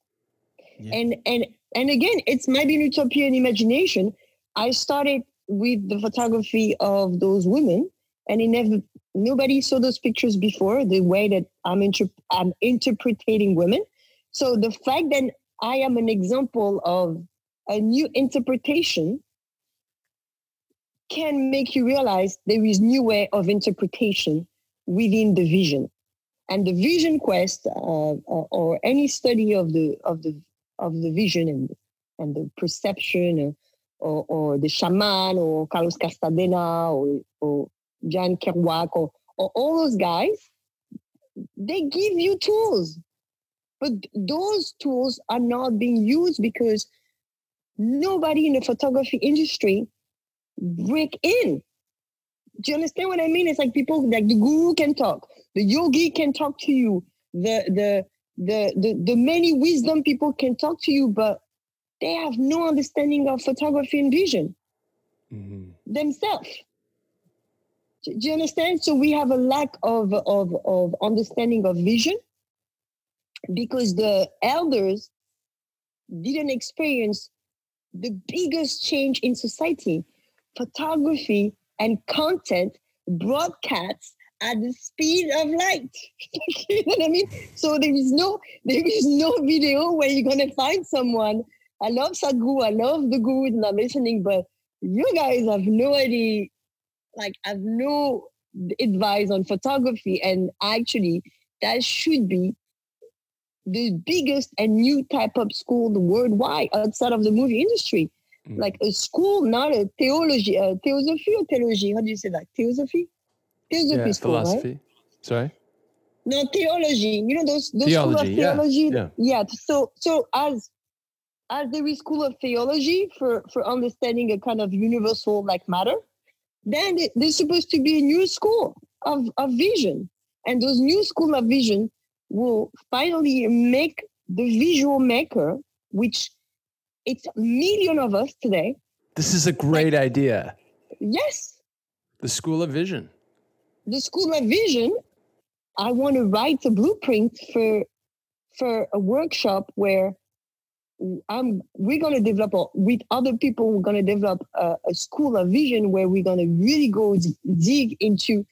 Yeah. And and and again, it's maybe an utopian imagination. I started with the photography of those women, and it never nobody saw those pictures before. The way that I'm inter- I'm interpreting women. So the fact that I am an example of a new interpretation can make you realize there is new way of interpretation within the vision and the vision quest uh, or, or any study of the of the of the vision and and the perception uh, or, or the shaman or Carlos Castaneda or, or Jan Kerouac or, or all those guys, they give you tools. But those tools are not being used because nobody in the photography industry break in. Do you understand what I mean? It's like people like the guru can talk, the yogi can talk to you, the the the the, the many wisdom people can talk to you, but they have no understanding of photography and vision Mhm. themselves. Do do you understand? So we have a lack of, of, of understanding of vision because the elders didn't experience the biggest change in society. Photography and content broadcasts at the speed of light. you know what I mean? So there is no there is no video where you're gonna find someone. I love Sadhguru, I love the guru and I'm listening, but you guys have no idea, like I've no advice on photography. And actually that should be the biggest and new type of school worldwide outside of the movie industry. Mm. Like a school, not a theology, uh, theosophy or theology. How do you say that? Theosophy? Theosophy Yeah, school, right? philosophy. Sorry. No, theology. You know those those school of Theology, yeah, yeah. yeah. So so as as there is school of theology for for understanding a kind of universal like matter, then there's supposed to be a new school of of vision, and those new school of vision will finally make the visual maker, which it's a million of us today. This is a great idea. Yes, The School of Vision. the school of vision i want to write a blueprint for for a workshop where i'm we're going to develop a, with other people we're going to develop a, a school of vision where we're going to really go d- dig into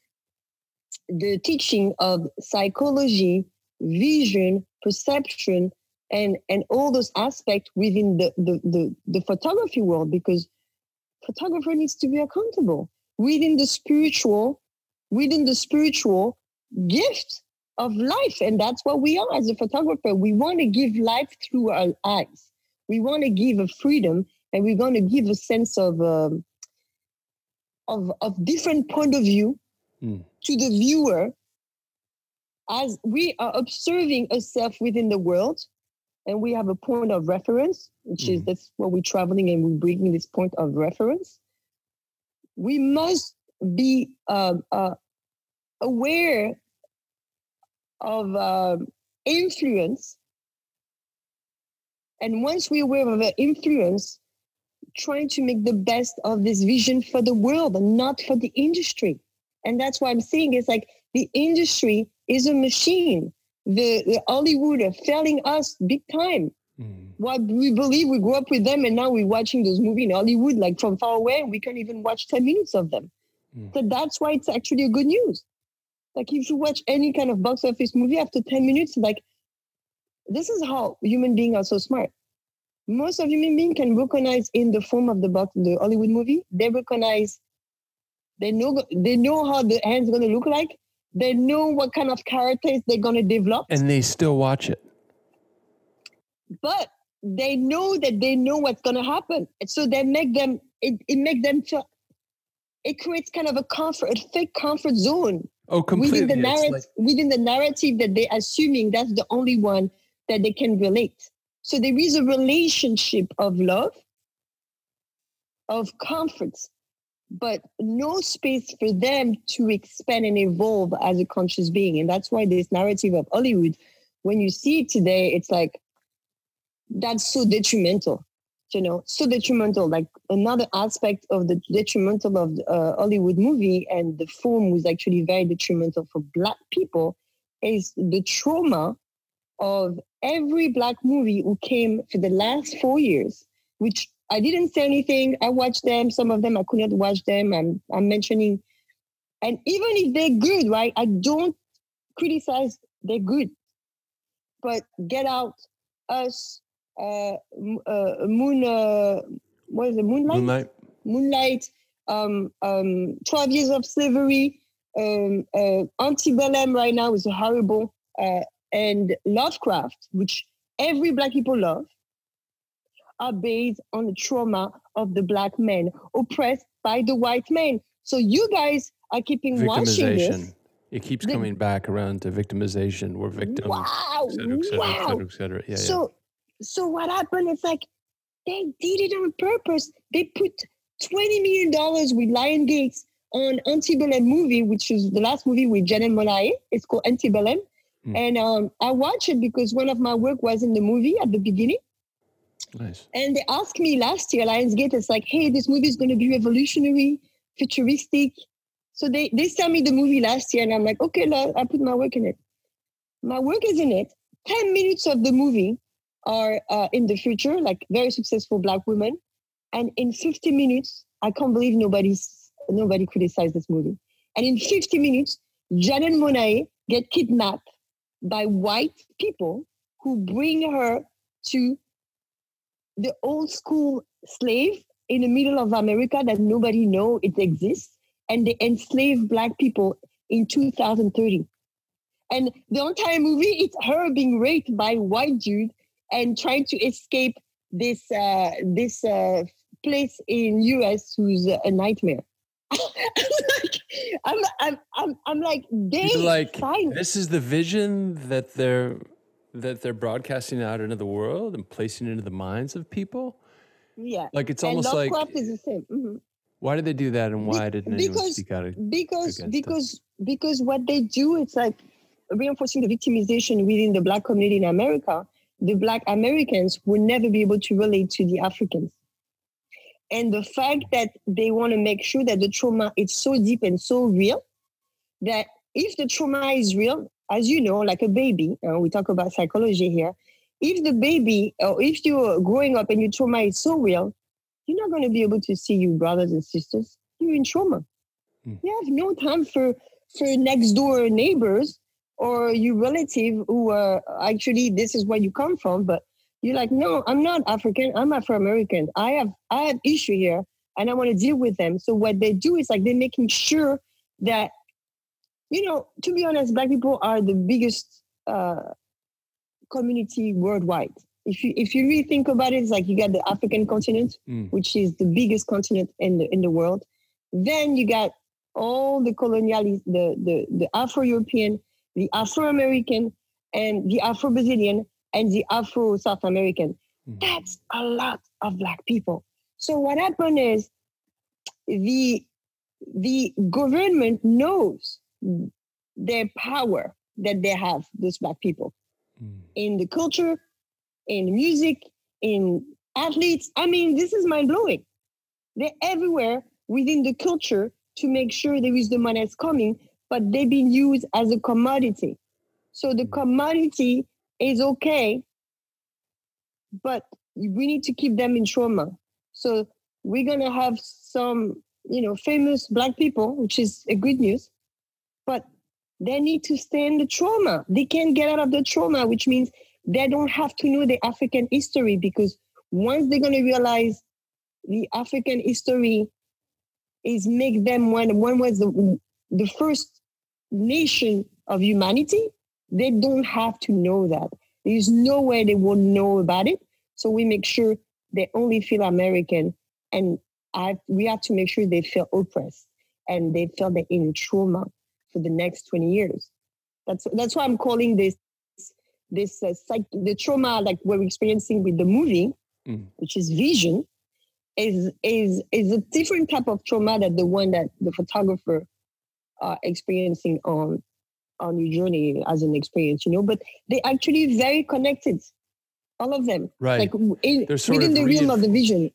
the teaching of psychology vision perception and and all those aspects within the the, the, the photography world because photographer needs to be accountable within the spiritual within the spiritual gift of life. And that's what we are as a photographer. We want to give life through our eyes. We want to give a freedom and we're going to give a sense of, um, of, of different point of view Mm. to the viewer as we are observing ourselves within the world and we have a point of reference, which is Mhm. that's what we're traveling and we're bringing this point of reference. We must be um, uh, aware of um, influence. And once we're aware of the influence, trying to make the best of this vision for the world and not for the industry. And that's why I'm saying it's like the industry is a machine. The, the Hollywood are failing us big time. Mm. What we believe we grew up with them, and now we're watching those movies in Hollywood, like from far away. We can't even watch 10 minutes of them. Mm. So that's why it's actually a good news. Like if you watch any kind of box office movie after 10 minutes, like this is how human beings are so smart. Most of human beings can recognize in the form of the box, the Hollywood movie, they recognize, they know they know how the hand's gonna look like. They knew what kind of characters they're gonna develop. And they still watch it. But they know that they know what's gonna happen. So they make them it, it makes them feel it creates kind of a comfort, a fake comfort zone Oh, completely. Within the, narrative, like... within the narrative that they're assuming that's the only one that they can relate. So there is a relationship of love, of comfort, but no space for them to expand and evolve as a conscious being. And that's why this narrative of Hollywood, when you see it today, it's like that's so detrimental you know, so detrimental. Like another aspect of the detrimental of the uh, Hollywood movie and the film was actually very detrimental for Black people is the trauma of every Black movie who came for the last four years, which I didn't say anything. I watched them. Some of them I could not watch them. I'm, I'm mentioning. And even if they're good, right? I don't criticize they're good. But Get Out, Us, uh, uh, moon, uh, what is it, Moonlight? Moonlight. Moonlight, um, um, 12 Years of Slavery, um, uh, Antebellum right now is horrible, uh, and Lovecraft, which every Black people love, are based on the trauma of the Black men oppressed by the white men. So you guys are keeping watching this. It keeps the, coming back around to victimization. We're victims. Wow. Et cetera, et cetera, wow. Et cetera, et cetera. Yeah, so, yeah. So what happened? It's like they did it on purpose. They put $20 million with Lionsgate on Antebellum movie, which is the last movie with Janelle Monáe. It's called Antebellum. Mm. And um, I watched it because one of my work was in the movie at the beginning. Nice. And they asked me last year, Lionsgate, it's like, hey, this movie is going to be revolutionary, futuristic. So they, they sent me the movie last year, and I'm like, okay, I put my work in it. My work is in it. 10 minutes of the movie are uh, in the future, like very successful black women. And in 50 minutes, I can't believe nobody's nobody criticized this movie. And in 50 minutes, Janelle Monáe get kidnapped by white people who bring her to the old school slave in the middle of America that nobody know it exists, and they enslave black people in 2030. And the entire movie, it's her being raped by white dude and trying to escape this uh, this uh, place in US who's a nightmare. I'm, I'm, I'm, I'm like, they like this is the vision that they're that they're broadcasting out into the world and placing into the minds of people. Yeah, like it's almost like is the same. Mm-hmm. Why did they do that, and why didn't because, anyone speak out? Because because them? because what they do, it's like reinforcing the victimization within the black community in America the Black Americans will never be able to relate to the Africans. And the fact that they want to make sure that the trauma is so deep and so real that if the trauma is real, as you know, like a baby, uh, we talk about psychology here. If the baby, or if you're growing up and your trauma is so real, you're not going to be able to see your brothers and sisters. You're in trauma. Mm. You have no time for for next door neighbors or your relative who are actually this is where you come from, but you're like, no, I'm not African. I'm Afro American. I have I have issue here, and I want to deal with them. So what they do is like they're making sure that, you know, to be honest, Black people are the biggest uh, community worldwide. If you if you really think about it, it's like you got the African continent, mm. which is the biggest continent in the in the world. Then you got all the colonialists, the the the Afro European the Afro American and the Afro Brazilian and the Afro South American. Mm-hmm. That's a lot of Black people. So what happened is the the government knows their power that they have, those Black people, mm. in the culture, in music, in athletes. I mean, this is mind blowing. They're everywhere within the culture to make sure there is the money that's coming but they've been used as a commodity. So the commodity is okay, but we need to keep them in trauma. So we're gonna have some, you know, famous black people, which is a good news, they need to stay in the trauma. They can't get out of the trauma, which means they don't have to know the African history because once they're gonna realize the African history is make them when when was the the first nation of humanity, they don't have to know that. There's no way they will know about it. So we make sure they only feel American, and I we have to make sure they feel oppressed and they feel they're in trauma for the next 20 years. That's that's why I'm calling this this uh, psych, the trauma like we're experiencing with the movie, mm. which is vision, is is is a different type of trauma than the one that the photographer are experiencing on on your journey as an experience, you know. But they actually very connected all of them. Right. Like in, within the realm of the vision.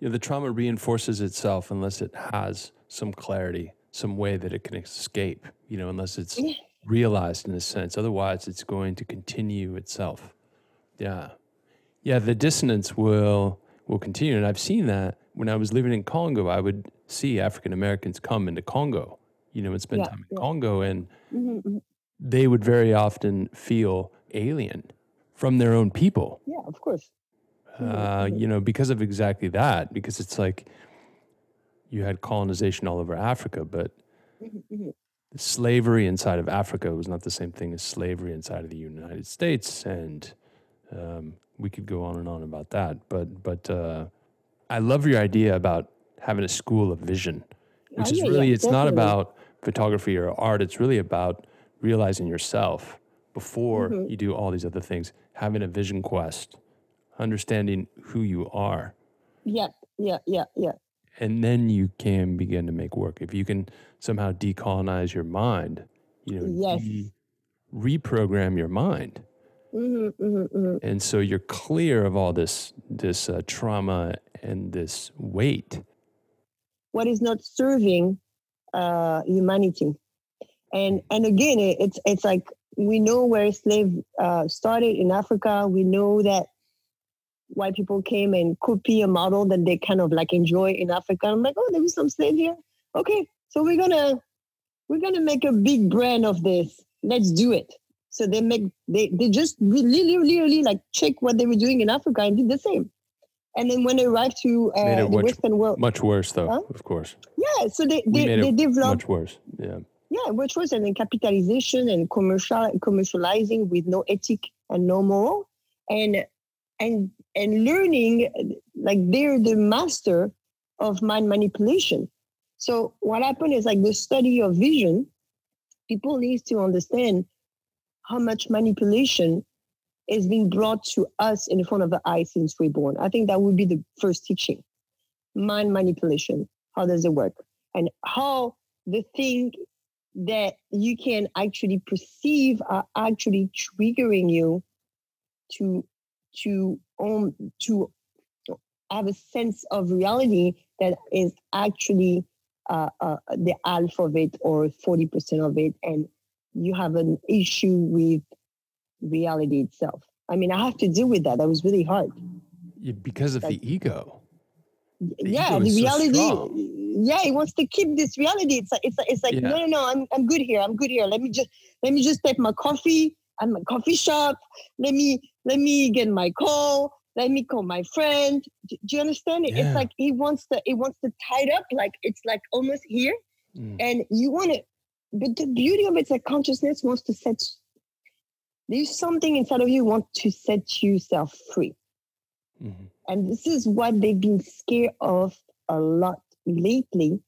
Yeah, the trauma reinforces itself unless it has some clarity, some way that it can escape, you know, unless it's yeah. realized in a sense. Otherwise, it's going to continue itself. Yeah. Yeah, the dissonance will will continue. And I've seen that when I was living in Congo, I would see African Americans come into Congo, you know, and spend yeah, time in yeah. Congo and mm-hmm. they would very often feel alien from their own people. Yeah, of course. Uh, you know, because of exactly that, because it's like you had colonization all over Africa, but mm-hmm, mm-hmm. slavery inside of Africa was not the same thing as slavery inside of the United States, and um, we could go on and on about that. But but uh, I love your idea about having a school of vision, which oh, is really yeah, it's definitely. not about photography or art. It's really about realizing yourself before mm-hmm. you do all these other things, having a vision quest, understanding who you are. Yeah, yeah, yeah, yeah. And then you can begin to make work. If you can somehow decolonize your mind, you know, yes. de- reprogram your mind. Mm-hmm, mm-hmm, mm-hmm. And so you're clear of all this this uh, trauma and this weight. What is not serving uh, humanity, and and again, it's it's like we know where slave uh, started in Africa. We know that white people came and copy a model that they kind of like enjoy in Africa. I'm like, oh, there was some slave here. Okay, so we're gonna we're gonna make a big brand of this. Let's do it. So they make they they just really really really like check what they were doing in Africa and did the same. And then when they arrived to uh, the much, Western world, much worse though, huh? of course. Yeah, so they they, they developed much worse. Yeah yeah, which was then capitalization and commercial commercializing with no ethic and no moral, and and and learning like they're the master of mind manipulation. So what happened is like the study of vision, people need to understand how much manipulation is being brought to us in front of the eye since we're born. I think that would be the first teaching. Mind manipulation. How does it work? And how the thing that you can actually perceive are actually triggering you to to um to have a sense of reality that is actually uh, uh, the half of it or 40% of it and you have an issue with reality itself i mean i have to deal with that that was really hard yeah, because of the ego the yeah ego the reality so yeah, he wants to keep this reality. It's like it's like, it's like yeah. no, no, no. I'm I'm good here. I'm good here. Let me just let me just take my coffee. I'm a coffee shop. Let me let me get my call. Let me call my friend. Do, do you understand it? Yeah. It's like he wants to he wants to tie it up like it's like almost here, mm. and you want it. But the beauty of it is that consciousness wants to set. There's something inside of you want to set yourself free. Mm-hmm. And this is what they've been scared of a lot lately,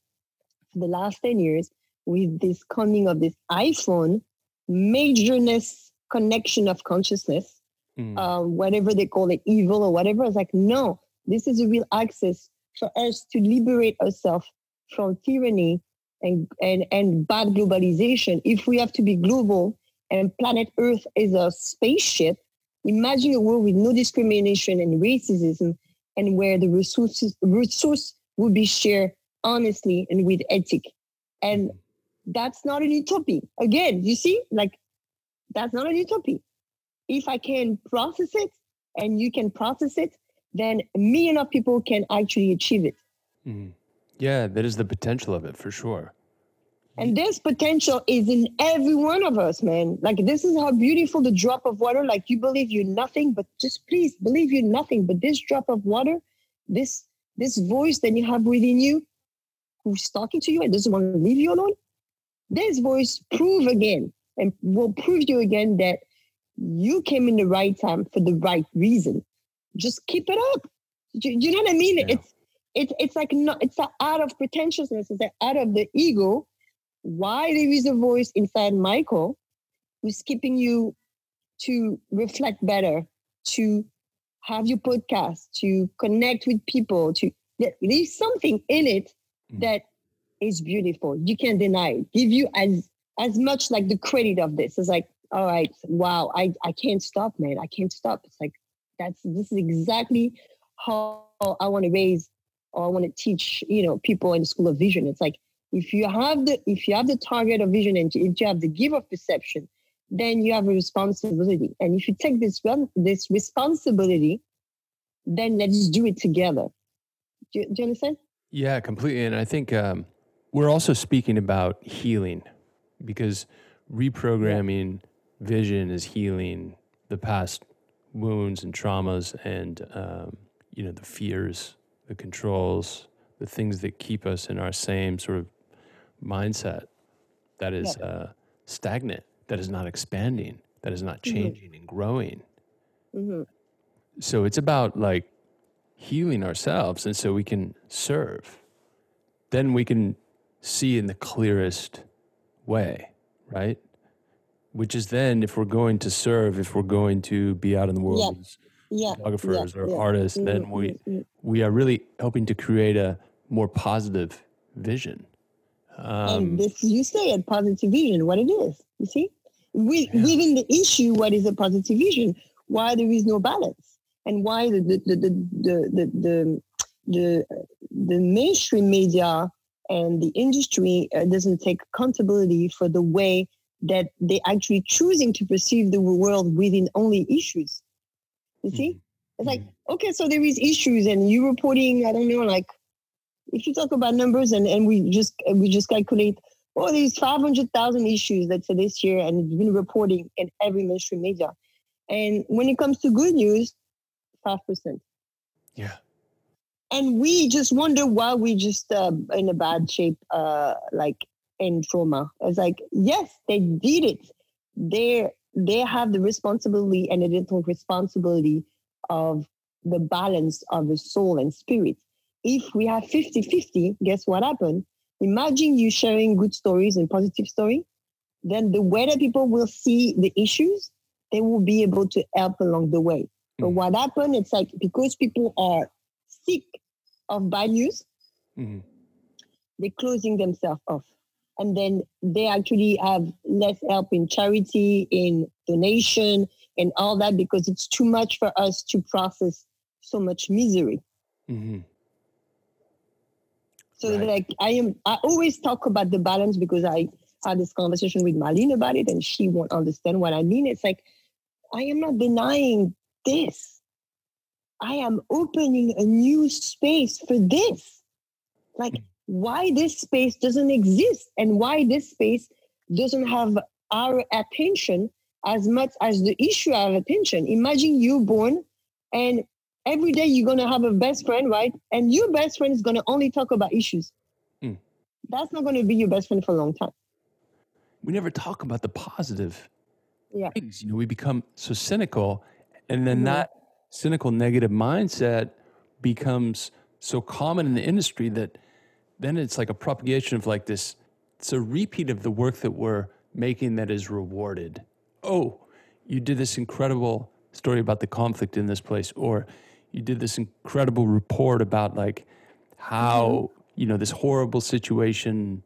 for the last 10 years, with this coming of this iPhone, majorness connection of consciousness, mm. um, whatever they call it, evil or whatever, it's like, no, this is a real access for us to liberate ourselves from tyranny and, and, and bad globalization. If we have to be global and planet Earth is a spaceship, imagine a world with no discrimination and racism and where the resources resource would be shared honestly and with ethic. And that's not an utopia. Again, you see, like that's not an utopia. If I can process it and you can process it, then a million of people can actually achieve it. Mm-hmm. Yeah, that is the potential of it for sure. And this potential is in every one of us, man. Like this is how beautiful the drop of water. Like you believe you're nothing, but just please believe you're nothing. But this drop of water, this this voice that you have within you, who's talking to you and doesn't want to leave you alone, this voice prove again and will prove you again that you came in the right time for the right reason. Just keep it up. Do, you know what I mean? Yeah. It's it's it's like not it's out of pretentiousness. It's out of the ego why there is a voice inside Michael who's keeping you to reflect better, to have your podcast, to connect with people, to there's something in it mm. that is beautiful. You can't deny it. Give you as as much like the credit of this. It's like, all right, wow, I, I can't stop, man. I can't stop. It's like that's this is exactly how I want to raise or I want to teach, you know, people in the school of vision. It's like if you have the if you have the target of vision and if you have the gift of perception, then you have a responsibility. And if you take this this responsibility, then let's do it together. Do you, do you understand? Yeah, completely. And I think um, we're also speaking about healing because reprogramming vision is healing the past wounds and traumas and um, you know the fears, the controls, the things that keep us in our same sort of mindset that is yeah. uh, stagnant, that is not expanding, that is not mm-hmm. changing mm-hmm. and growing. Mm-hmm. So it's about like healing ourselves, and so we can serve. Then we can see in the clearest way, right? Which is then, if we're going to serve, if we're going to be out in the world as yeah. photographers yeah. or artists, mm-hmm. then we mm-hmm. we are really hoping to create a more positive vision um, and this, you say it, positive vision, what it is. You see, we, yeah. within the issue, what is a positive vision? Why there is no balance, and why the the the the the the, the, the mainstream media and the industry uh, doesn't take accountability for the way that they actually choosing to perceive the world within only issues. You see, mm-hmm. it's like mm-hmm. okay, so there is issues, and you reporting, I don't know, like if you talk about numbers and, and we just we just calculate all oh, these 500,000 issues let's say this year and it's been reporting in every mainstream media and when it comes to good news 5% yeah and we just wonder why we just uh, in a bad shape uh, like in trauma it's like yes they did it they they have the responsibility and the responsibility of the balance of the soul and spirit if we have 50 50, guess what happened? Imagine you sharing good stories and positive story. Then the way that people will see the issues, they will be able to help along the way. But mm-hmm. what happened? It's like because people are sick of bad news, mm-hmm. they're closing themselves off. And then they actually have less help in charity, in donation, and all that because it's too much for us to process so much misery. Mm-hmm. So right. like I am I always talk about the balance because I had this conversation with Marlene about it and she won't understand what I mean. It's like I am not denying this. I am opening a new space for this. Like. Why this space doesn't exist and why this space doesn't have our attention as much as the issue of attention. Imagine you born and every day you're going to have a best friend, right? And your best friend is going to only talk about issues. Mm. That's not going to be your best friend for a long time. We never talk about the positive yeah. things. You know, we become so cynical, and then mm-hmm. that cynical, negative mindset becomes so common in the industry that then it's like a propagation of like this. It's a repeat of the work that we're making that is rewarded. Oh, you did this incredible story about the conflict in this place, or you did this incredible report about like how mm-hmm. you know this horrible situation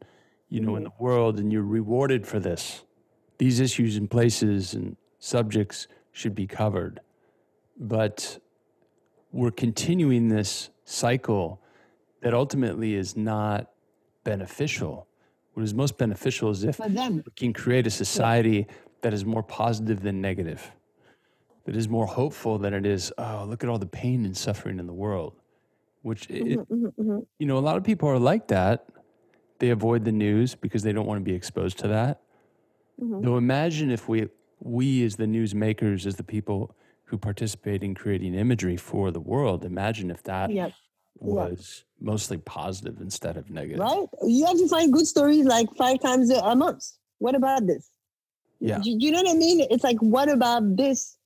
you know mm-hmm. in the world and you're rewarded for this these issues and places and subjects should be covered but we're continuing this cycle that ultimately is not beneficial what is most beneficial is if we can create a society yeah. that is more positive than negative, that is more hopeful than it is, oh, look at all the pain and suffering in the world. Which, it, mm-hmm, mm-hmm, mm-hmm. you know, a lot of people are like that. They avoid the news because they don't want to be exposed to that. Mm-hmm. Though imagine if we, we as the news makers, as the people who participate in creating imagery for the world, imagine if that yep. Was mostly positive instead of negative. Right? You have to find good stories like five times a month. What about this? Yeah. Do, you know what I mean? It's like, what about this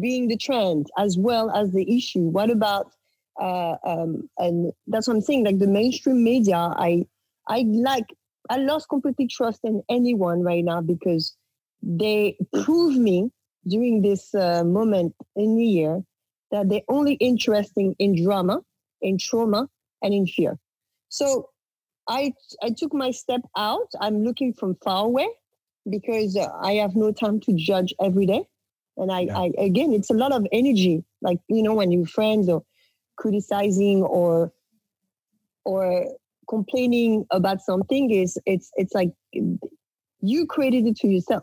being the trend as well as the issue? What about uh, um, and that's what I'm saying. Like the mainstream media, I I like I lost completely trust in anyone right now because they prove me during this uh, moment in the year that they're only interested in drama, in trauma, and in fear. So I I took my step out. I'm looking from far away because uh, I have no time to judge every day. And I, yeah. I, again, it's a lot of energy. Like, you know, when you're friends or criticizing or, or complaining about something is it's, it's like you created it to yourself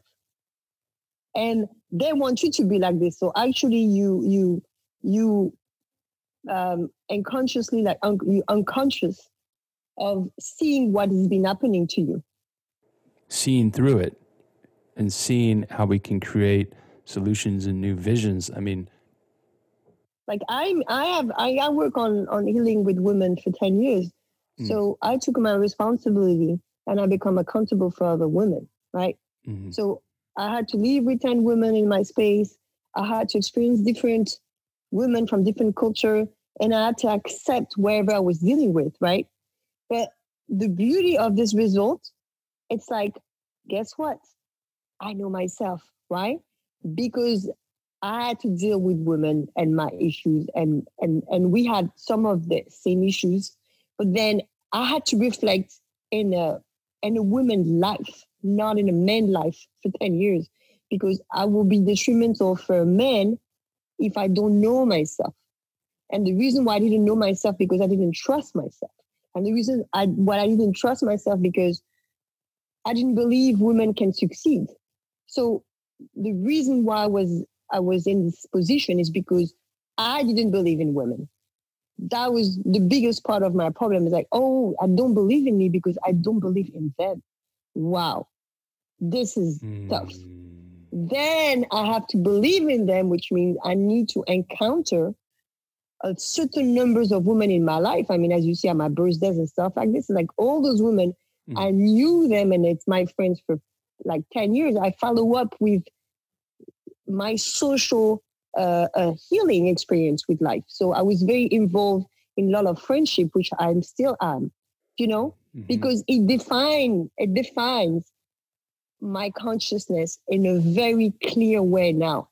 and they want you to be like this. So actually you, you, you, um, unconsciously, like un- you unconscious of seeing what has been happening to you. Seeing through it and seeing how we can create solutions and new visions. I mean, like I'm, I have, I, I work on on healing with women for ten years, mm. so I took my responsibility and I become accountable for other women, right? Mm-hmm. So I had to live with ten women in my space. I had to experience different women from different culture, and I had to accept wherever I was dealing with, right? But the beauty of this result, it's like, guess what? I know myself, right? because I had to deal with women and my issues, and and and we had some of the same issues, but then I had to reflect in a in a woman's life, not in a man's life for ten years, because I will be detrimental for a man if I don't know myself. And the reason why I didn't know myself because I didn't trust myself, and the reason I why I didn't trust myself because I didn't believe women can succeed. So the reason why I was I was in this position is because I didn't believe in women. That was the biggest part of my problem. Is like, oh, I don't believe in me because I don't believe in them. Wow, this is mm. tough. Then I have to believe in them, which means I need to encounter a certain numbers of women in my life. I mean, as you see at my birthdays and stuff like this, like all those women, mm. I knew them and it's my friends for like 10 years, I follow up with my social uh, uh, healing experience with life. So I was very involved in a lot of friendship, which I'm still am, you know, mm-hmm. because it defines it defines my consciousness in a very clear way now.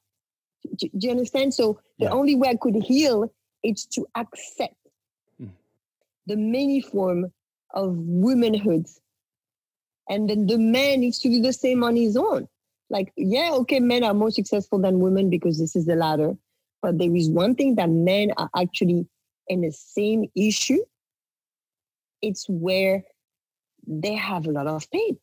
Do, do you understand? So the yeah. only way I could heal is to accept mm. the many form of womanhood and then the man needs to do the same on his own. Like, yeah, okay, men are more successful than women because this is the ladder. But there is one thing that men are actually in the same issue. It's where they have a lot of pain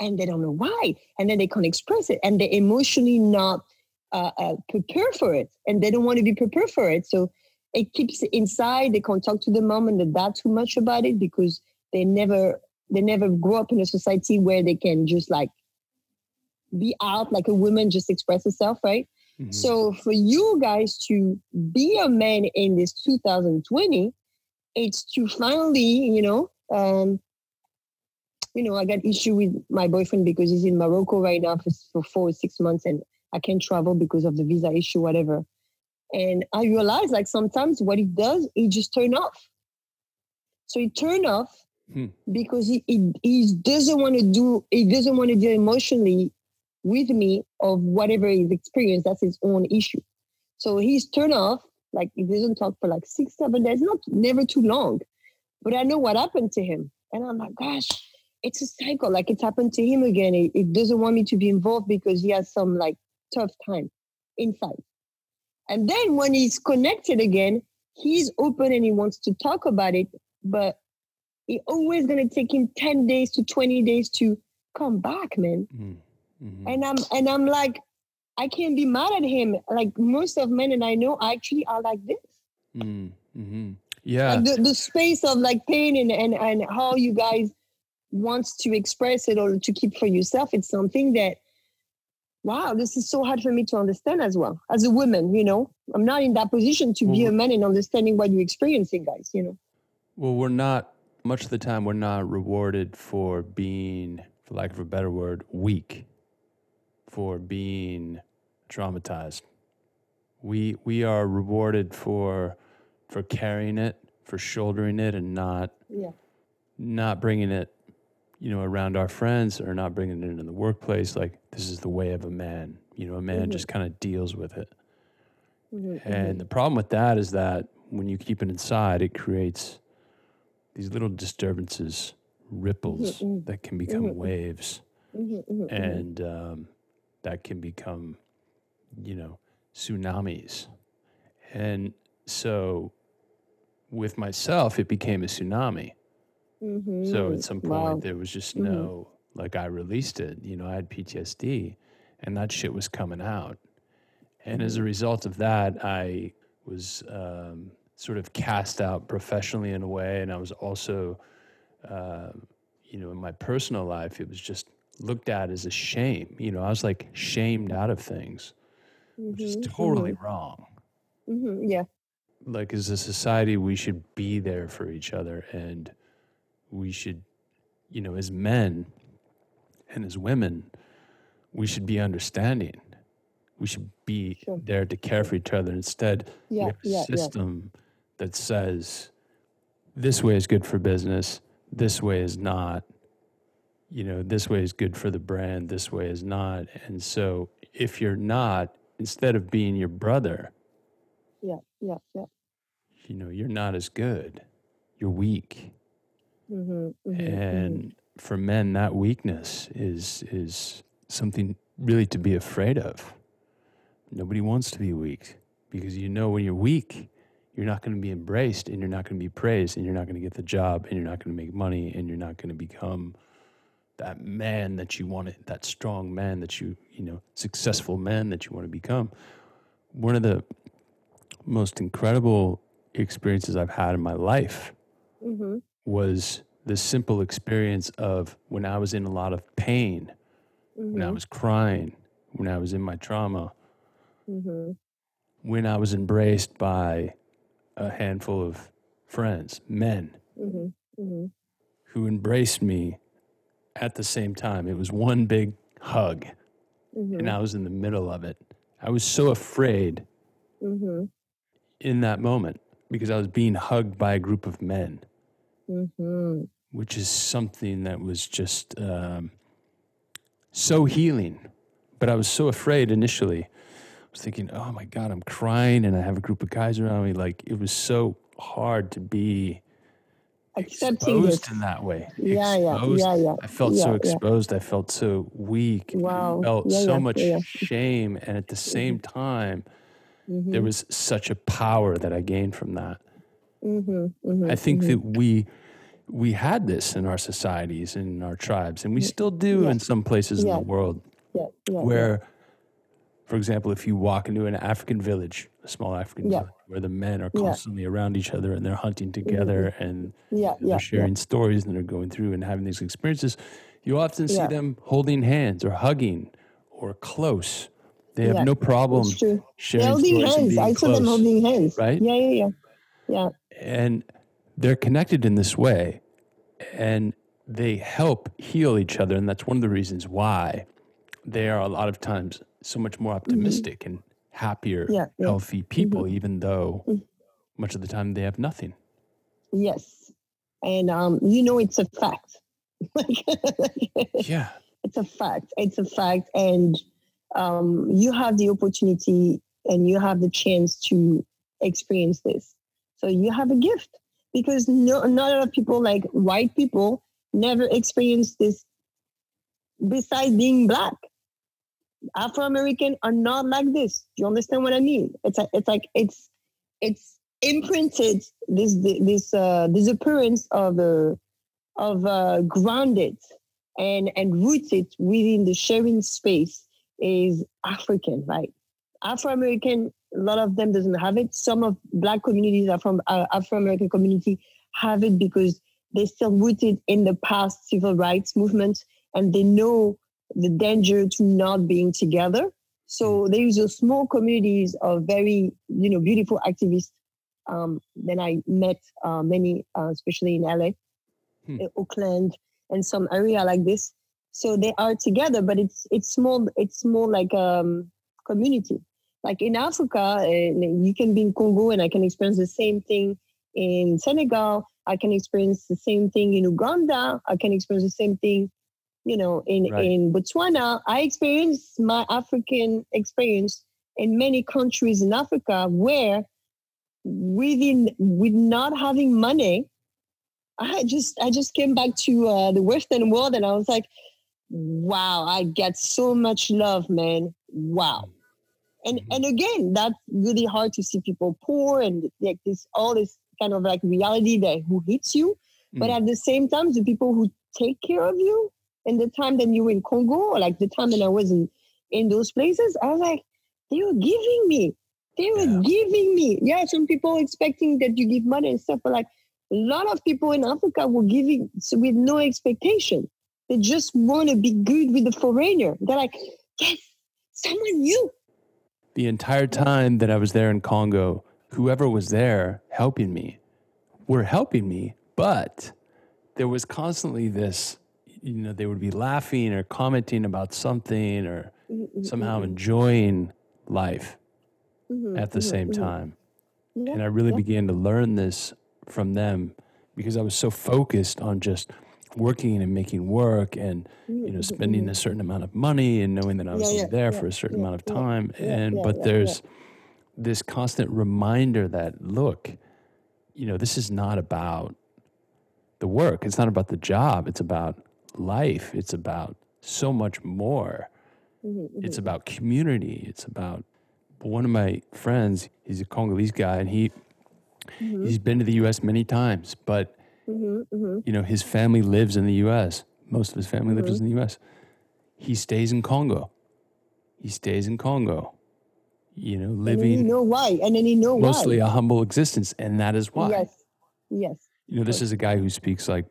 and they don't know why. And then they can't express it and they're emotionally not uh, uh, prepared for it and they don't want to be prepared for it. So it keeps inside. They can't talk to the mom and the dad too much about it because they never they never grow up in a society where they can just like be out like a woman just express herself right mm-hmm. so for you guys to be a man in this 2020 it's to finally you know um you know i got issue with my boyfriend because he's in morocco right now for, for four or six months and i can't travel because of the visa issue whatever. And i realized like sometimes what it does it just turn off. So he turned off hmm. because he, he, he doesn't want to do he doesn't want to deal emotionally with me of whatever he's experienced that's his own issue. So he's turned off like he doesn't talk for like six seven days not never too long. But i know what happened to him. And i'm like gosh it's a cycle like it's happened to him again it, it doesn't want me to be involved because he has some like tough time inside and then when he's connected again he's open and he wants to talk about it but It's always gonna take him 10 days to 20 days to come back, man. Mm-hmm. And I'm and I'm like, I can't be mad at him. Like most of men and I know actually are like this. Mm-hmm. Yeah. Like the, the space of like pain and, and and how you guys wants to express it or to keep for yourself, it's something that wow, this is so hard for me to understand as well. As a woman, you know, I'm not in that position to well, be a man and understanding what you're experiencing, guys, you know. Well, we're not, much of the time, we're not rewarded for being, for lack of a better word, weak, for being traumatized. We, we are rewarded for, for carrying it, for shouldering it and not, yeah. not bringing it you know, around our friends or not bringing it in the workplace. Like this is the way of a man. You know, a man mm-hmm. just kind of deals with it. Mm-hmm, and mm-hmm. the problem with that is that when you keep it inside, it creates these little disturbances, ripples mm-hmm, mm-hmm. that can become mm-hmm, waves, and um, that can become, you know, tsunamis. And so, with myself, it became a tsunami Mm-hmm. So at some point, wow. there was just mm-hmm. no, like, I released it. You know, I had PTSD and that shit was coming out. And as a mm-hmm. result of that, I was um, sort of cast out professionally in a way. And I was also, uh, you know, in my personal life, it was just looked at as a shame. You know, I was like shamed out of things, mm-hmm. which is mm-hmm. totally mm-hmm. wrong. Yeah. Like, as a society, we should be there for each other and we should, you know, as men and as women, we should be understanding. We should be sure. there to care for each other. Instead, yeah, we have a yeah, system yeah. that says this way is good for business, this way is not. You know, this way is good for the brand, this way is not. And so if you're not, instead of being your brother, yeah, yeah, yeah. You know, you're not as good. You're weak. Mm-hmm, mm-hmm, and mm-hmm. for men, that weakness is is something really to be afraid of. Nobody wants to be weak because you know when you're weak, you're not going to be embraced and you're not going to be praised and you're not going to get the job and you're not going to make money and you're not going to become that man that you want to, that strong man that you, you know, successful man that you want to become. One of the most incredible experiences I've had in my life mm-hmm was the simple experience of when I was in a lot of pain, mm-hmm. when I mm-hmm. was crying, when I was in my trauma, mm-hmm. when I was embraced by a handful of friends, men, mm-hmm. mm-hmm. who embraced me at the same time. It was one big hug, and mm-hmm. I was in the middle of it. I was so afraid in that moment because I was being hugged by a group of men mm-hmm. which is something that was just um, so healing. But I was so afraid initially. I was thinking, oh my God, I'm crying and I have a group of guys around me. Like it was so hard to be accepting exposed in that way. Yeah, exposed. yeah, yeah, yeah. I felt yeah, so exposed. Yeah. I felt so weak. Wow. I felt yeah, so much shame. And at the same mm-hmm. time, mm-hmm. there was such a power that I gained from that. Mm-hmm, mm-hmm, I think mm-hmm. that we we had this in our societies in our tribes, and we still do yeah. in some places yeah. in the world. Yeah. where, for example, if you walk into an African village, a small African village, where the men are constantly around each other and they're hunting together mm-hmm. and yeah, they're sharing stories and they're going through and having these experiences, you often see them holding hands or hugging or close. They have no problem sharing holding hands. I saw them holding hands. Right? Yeah, yeah, yeah. Yeah. And they're connected in this way and they help heal each other. And that's one of the reasons why they are a lot of times so much more mm-hmm. optimistic mm-hmm. and happier, yeah, yeah. healthy people, mm-hmm. even though mm-hmm. much of the time they have nothing. Yes. And um, you know, it's a fact. yeah. It's a fact. It's a fact. And um, you have the opportunity and you have the chance to experience this. So you have a gift because no, not a lot of people, like white people, never experienced this besides being black. Afro American are not like this. Do you understand what I mean? It's like it's like it's it's imprinted this this uh, disappearance of the of uh, grounded and and rooted within the sharing space is African, right? Afro American, a lot of them doesn't have it. Some of Black communities are from uh, Afro American community have it because they're still rooted in the past civil rights movement and they know the danger to not being together. So mm. there is a small communities of very, you know, beautiful activists. Um, then I met uh, many, uh, especially in LA, hmm. in Oakland, and some area like this. So they are together, but it's it's small. It's more like um community. Like in Africa, you can be in Congo, and I can experience the same thing in Senegal. I can experience the same thing in Uganda. I can experience the same thing, you know, in, right. in Botswana. I experienced my African experience in many countries in Africa where within with not having money, I just I just came back to uh, the Western world and I was like, wow, I get so much love, man. Wow. And mm-hmm. and again, that's really hard to see people poor and like this all this kind of like reality that who hits you. Mm. But at the same time, the people who take care of you and the time that you were in Congo, or like the time that I was in, in those places, I was like, they were giving me. They were yeah. giving me. Yeah, some people expecting that you give money and stuff, but like a lot of people in Africa were giving so with no expectation. They just want to be good with the foreigner. They're like, yes, someone new. The entire time that I was there in Congo, whoever was there helping me were helping me, but there was constantly this, you know, they would be laughing or commenting about something or mm-hmm. somehow mm-hmm. enjoying life mm-hmm. at the mm-hmm. same mm-hmm. time. Yeah, and I really yeah. began to learn this from them because I was so focused on just working and making work and you know spending a certain amount of money and knowing that I was yeah, there for a certain amount of time and but there's this constant reminder that look, you know, this is not about the work. It's not about the job. It's about life. It's about so much more. Mm-hmm, mm-hmm. It's about community. It's about one of my friends. He's a Congolese guy, and he mm-hmm. he's been to the U.S. many times. But mm-hmm, mm-hmm. you know, his family lives in the U.S. Most of his family lives mm-hmm. in the U.S. He stays in Congo. He stays in Congo you know, living. And you know why, and then you know mostly why. a humble existence, and that is why. Yes, yes. You know, this is a guy who speaks like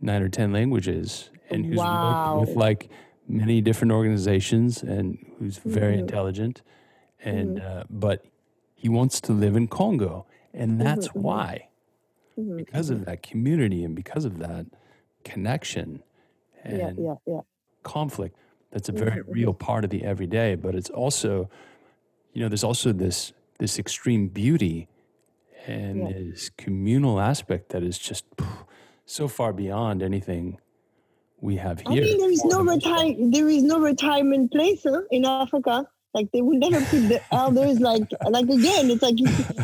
nine or ten languages, and who's wow. with like many different organizations, and who's very mm-hmm. intelligent, and mm-hmm. uh, but he wants to live in Congo, and that's mm-hmm. why, mm-hmm, because of mm-hmm. that community, and because of that connection, and yeah, yeah, yeah. conflict. That's a very real part of the everyday, but it's also you know, there's also this this extreme beauty and this communal aspect that is just so far beyond anything we have here. I mean, there is no retire there is no retirement place huh, in Africa. Like they would never put the elders like like again. It's like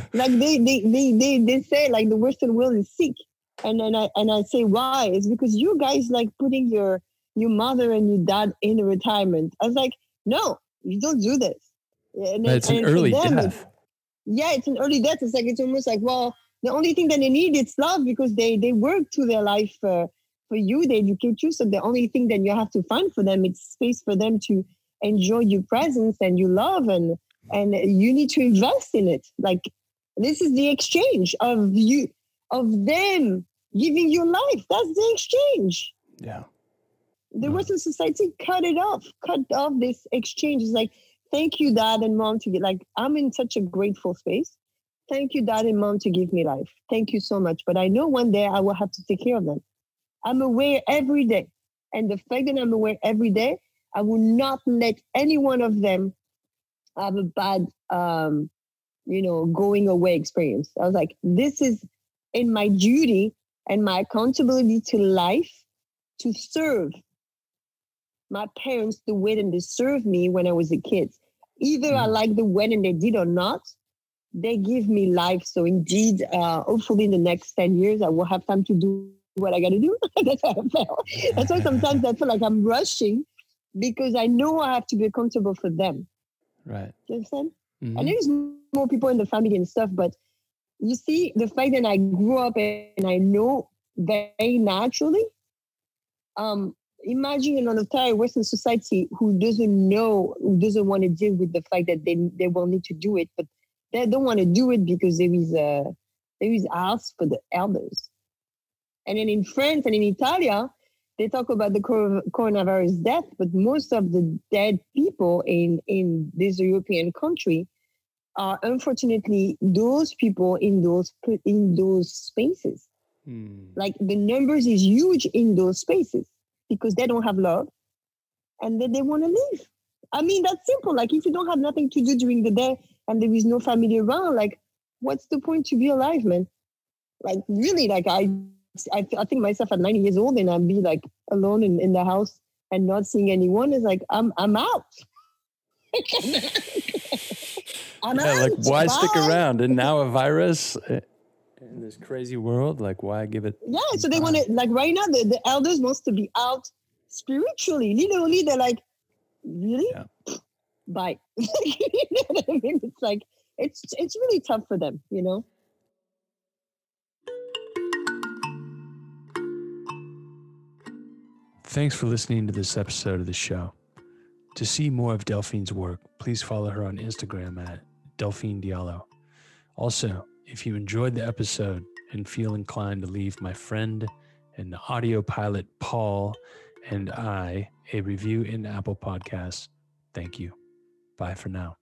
like they they, they they they say like the Western world is sick, and then I and I say why? It's because you guys like putting your your mother and your dad in retirement. I was like, no, you don't do this. And it's an early them, death. yeah, it's an early death. It's like it's almost like well, the only thing that they need is love because they they work to their life uh, for you. They educate you. So the only thing that you have to find for them it's space for them to enjoy your presence and your love, and and you need to invest in it. Like this is the exchange of you of them giving you life. That's the exchange. Yeah. The Western society cut it off, cut off this exchange. It's like thank you, dad and mom, to get like, I'm in such a grateful space. Thank you, dad and mom, to give me life. Thank you so much. But I know one day I will have to take care of them. I'm aware every day. And the fact that I'm aware every day, I will not let any one of them have a bad, um, you know, going away experience. I was like, this is in my duty and my accountability to life to serve my parents the way that they served me when I was a kid. Either mm. I like the wedding they did or not, they give me life. So indeed, uh, hopefully in the next 10 years, I will have time to do what I got to do. That's how I feel. That's why sometimes I feel like I'm rushing because I know I have to be accountable for them. Right. Do You understand? Mm-hmm. And there's more people in the family and stuff, but you see, the fact that I grew up and I know very naturally um, imagine an entire Western society who doesn't know, who doesn't want to deal with the fact that they they will need to do it, but they don't want to do it because there is a there is house for the elders. And then in France and in Italia, they talk about the coronavirus death, but most of the dead people in in this European country are unfortunately those people in those in those spaces. Hmm. Like the numbers is huge in those spaces because they don't have love and then they want to leave. I mean, that's simple. Like if you don't have nothing to do during the day and there is no family around, like what's the point to be alive, man? Like really, like I I, I think myself at 90 years old and I'd be like alone in, in the house and not seeing anyone is like I'm I'm out. I'm yeah, out. like why Bye. stick around? And now a virus eh, in this crazy world, like why give it? Yeah, so they want to like right now the, the elders wants to be out spiritually. Literally, they're like, really? Yeah. Bye. you know what I mean? It's like it's it's really tough for them, you know. Thanks for listening to this episode of the show. To see more of Delphine's work, please follow her on Instagram at Delphine Diallo. Also, if you enjoyed the episode and feel inclined to leave my friend and audio pilot Paul and I a review in Apple Podcasts, thank you. Bye for now.